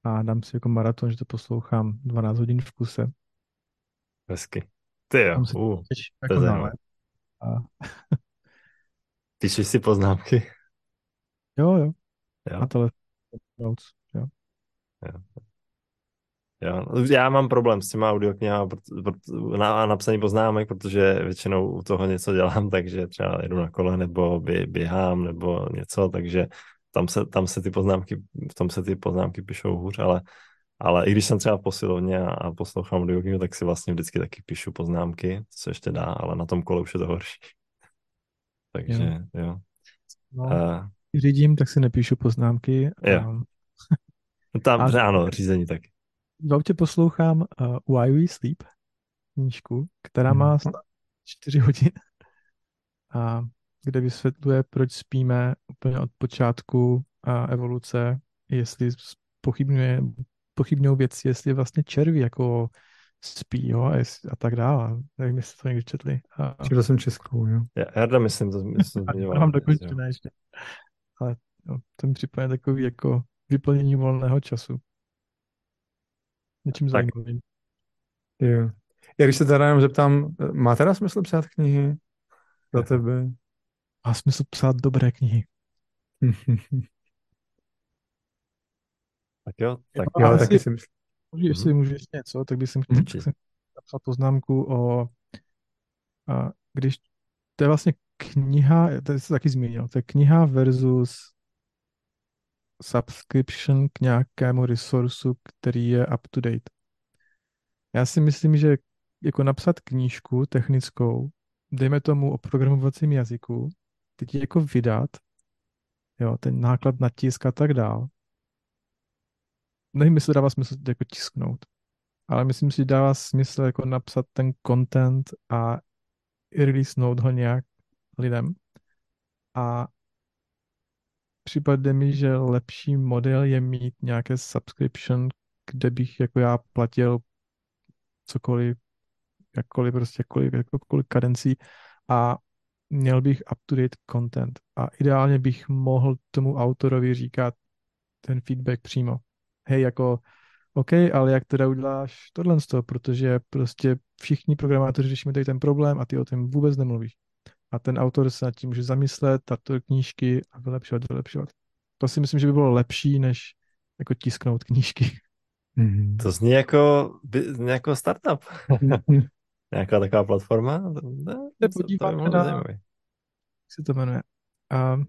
a dám si jako maraton, že to poslouchám 12 hodin v kuse. Hezky. Ty jo, uh, to je zajímavé. A... Píšeš si poznámky? Jo, jo. jo. Na telefon. Jo. jo. Jo, já mám problém s těma audioknihama a napsaný poznámek, protože většinou u toho něco dělám, takže třeba jedu na kole nebo bě, běhám nebo něco, takže tam se, tam se ty poznámky, v tom se ty poznámky píšou hůř, ale, ale i když jsem třeba v posilovně a, a poslouchám audioknihu, tak si vlastně vždycky taky píšu poznámky, co se ještě dá, ale na tom kole už je to horší. Takže jo. jo. No, uh, řídím, tak si nepíšu poznámky. Jo. A... Tam, a... ano, řízení taky v autě poslouchám uh, Why We Sleep, knížku, která má 4 mhm. hodin a kde vysvětluje, proč spíme úplně od počátku a evoluce, jestli pochybňuje, pochybňují věci, jestli vlastně červí jako spí, jo, a, jestli, a tak dále. Nevím, jestli to někdy četli. A... Četl jsem českou, jo. Já, já myslím, to myslím, to mám dokončené ještě. Ale jo, to mi připadne takový jako vyplnění volného času něčím tak. zajímavým. Jo. Já když se teda jenom zeptám, má teda smysl psát knihy za tebe? Má smysl psát dobré knihy. tak jo, tak jo, taky si myslím. Můžu, jestli mm-hmm. můžu ještě něco, tak bych jsem chtěl mm-hmm. napsat poznámku o, a když to je vlastně kniha, to se taky zmínil, to je kniha versus subscription k nějakému resourcu, který je up to date. Já si myslím, že jako napsat knížku technickou, dejme tomu o programovacím jazyku, teď jako vydat, jo, ten náklad na tisk a tak dál. Nevím, jestli dává smysl jako tisknout, ale myslím si, že dává smysl jako napsat ten content a releasenout ho nějak lidem. A Připadne mi, že lepší model je mít nějaké subscription, kde bych jako já platil cokoliv, jakkoliv, prostě jakkoliv, jakkoliv kadencí a měl bych up-to-date content. A ideálně bych mohl tomu autorovi říkat ten feedback přímo. Hej, jako OK, ale jak teda uděláš tohle z toho, protože prostě všichni programátoři řešíme tady ten problém a ty o tom vůbec nemluvíš a ten autor se nad tím může zamyslet, tato knížky a vylepšovat, vylepšovat. To si myslím, že by bylo lepší, než jako tisknout knížky. Mm-hmm. To zní jako, jako startup. Nějaká taková platforma. Se podíváme na, jak se to jmenuje. Uh,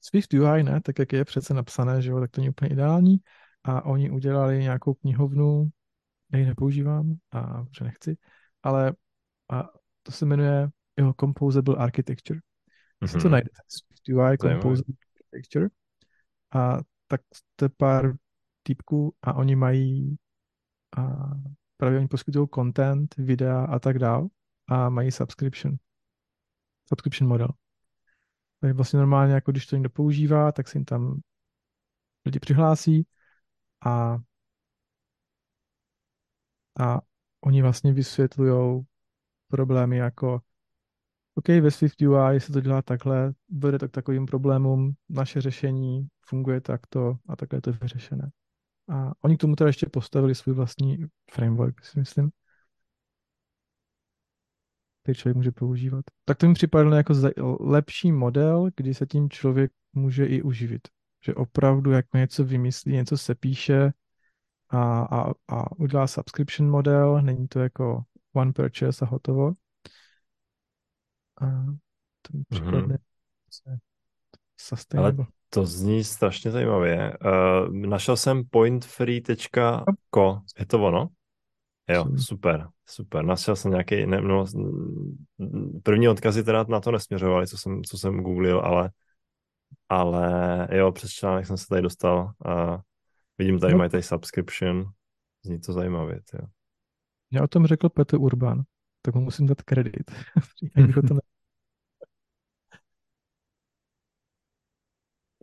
Swift UI, ne, tak jak je přece napsané, že jo, tak to není úplně ideální. A oni udělali nějakou knihovnu, já ji nepoužívám, a že nechci, ale a to se jmenuje jeho Composable Architecture. Mm-hmm. Si to mhm. najdete. UI Composable Architecture. A tak to je pár typků a oni mají a právě oni poskytují content, videa a tak dál a mají subscription. Subscription model. Takže vlastně normálně, jako když to někdo používá, tak se jim tam lidi přihlásí a, a oni vlastně vysvětlují problémy jako OK, ve Swift UI se to dělá takhle, vede to k takovým problémům, naše řešení funguje takto a takhle je to vyřešené. A oni k tomu teda ještě postavili svůj vlastní framework, si myslím, který člověk může používat. Tak to mi připadlo jako lepší model, kdy se tím člověk může i uživit. Že opravdu, jak něco vymyslí, něco se píše a, a, a udělá subscription model, není to jako one purchase a hotovo. A to mi připadne mm-hmm. sustainable. Ale to zní strašně zajímavě. Uh, našel jsem pointfree.co, je to ono? Jo, super, super. Našel jsem nějaký, ne, no, první odkazy teda na to nesměřovaly, co jsem, co jsem googlil, ale, ale jo, přes článek jsem se tady dostal a vidím, tady no. mají tady subscription, zní to zajímavě, jo. Já o tom řekl Petr Urban, tak mu musím dát kredit.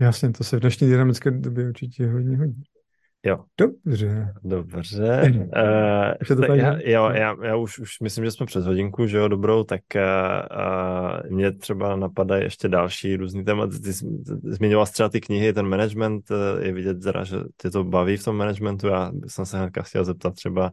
Jasně, to se v dnešní dynamické době určitě hodně hodí. Jo. Dobře. Dobře. Uh, to já, jo, já, já už, už myslím, že jsme přes hodinku, že jo, dobrou, tak uh, mě třeba napadají ještě další různý tématy. Ty zmiňoval třeba ty knihy, ten management, je vidět zra, že tě to baví v tom managementu. Já jsem se hnedka chtěl zeptat třeba,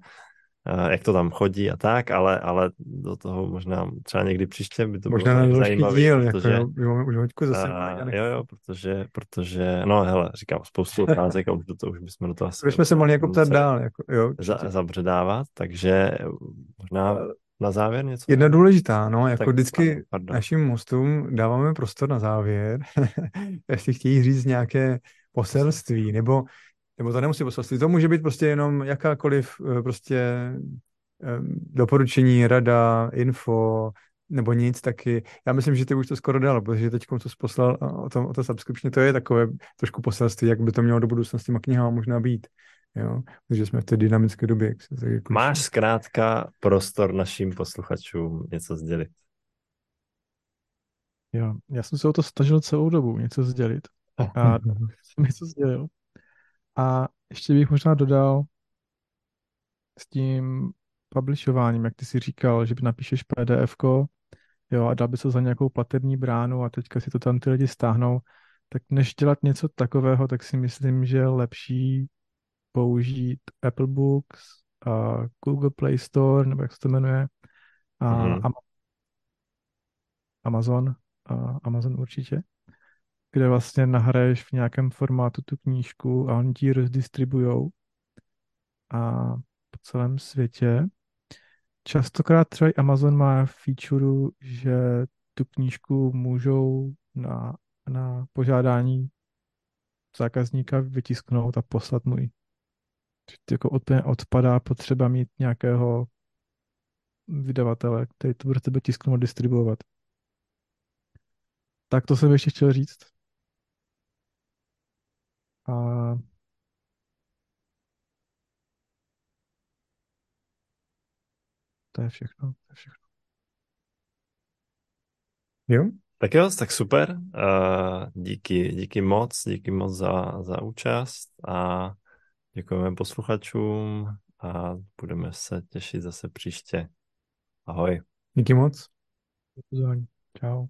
jak to tam chodí a tak, ale, ale do toho možná třeba někdy příště by to možná bylo zajímavé. díl, jako protože, jako jo, už hoďku zase. A, jo, jo, protože, protože, no hele, říkám spoustu otázek a už, do toho, už bychom do toho asi... Bychom se mohli jako ptát dál, jako, jo. Za, zabředávat, takže možná na závěr něco? Jedna důležitá, no, jako tak, vždycky pardon. našim hostům dáváme prostor na závěr, jestli chtějí říct nějaké poselství, nebo nebo to nemusí poselství, to může být prostě jenom jakákoliv eh, prostě eh, doporučení, rada, info, nebo nic taky. Já myslím, že ty už to skoro dal, protože teď, co jsi poslal o, tom, o to subscription, to je takové trošku poselství, jak by to mělo do budoucnosti těma knihama možná být. Jo? Takže jsme v té dynamické době. Jak se, tak jako Máš zkrátka prostor našim posluchačům něco sdělit. Jo, já jsem se o to snažil celou dobu něco sdělit. A jsem něco sdělil. A ještě bych možná dodal s tím publishováním, jak ty si říkal, že napíšeš pdf jo, a dal by se za nějakou platební bránu a teďka si to tam ty lidi stáhnou, tak než dělat něco takového, tak si myslím, že je lepší použít Apple Books, a Google Play Store, nebo jak se to jmenuje, a mm-hmm. Amazon, a Amazon určitě kde vlastně nahraješ v nějakém formátu tu knížku a oni ti ji rozdistribujou a po celém světě. Častokrát třeba Amazon má feature, že tu knížku můžou na, na požádání zákazníka vytisknout a poslat mu ji. Jako úplně odpadá potřeba mít nějakého vydavatele, který to bude tebe tisknout a distribuovat. Tak to jsem ještě chtěl říct. A to je všechno. To je všechno. Jo? Tak jo, tak super. Uh, díky, díky moc, díky moc za, za účast a děkujeme posluchačům a budeme se těšit zase příště. Ahoj. Díky moc. Díky Čau.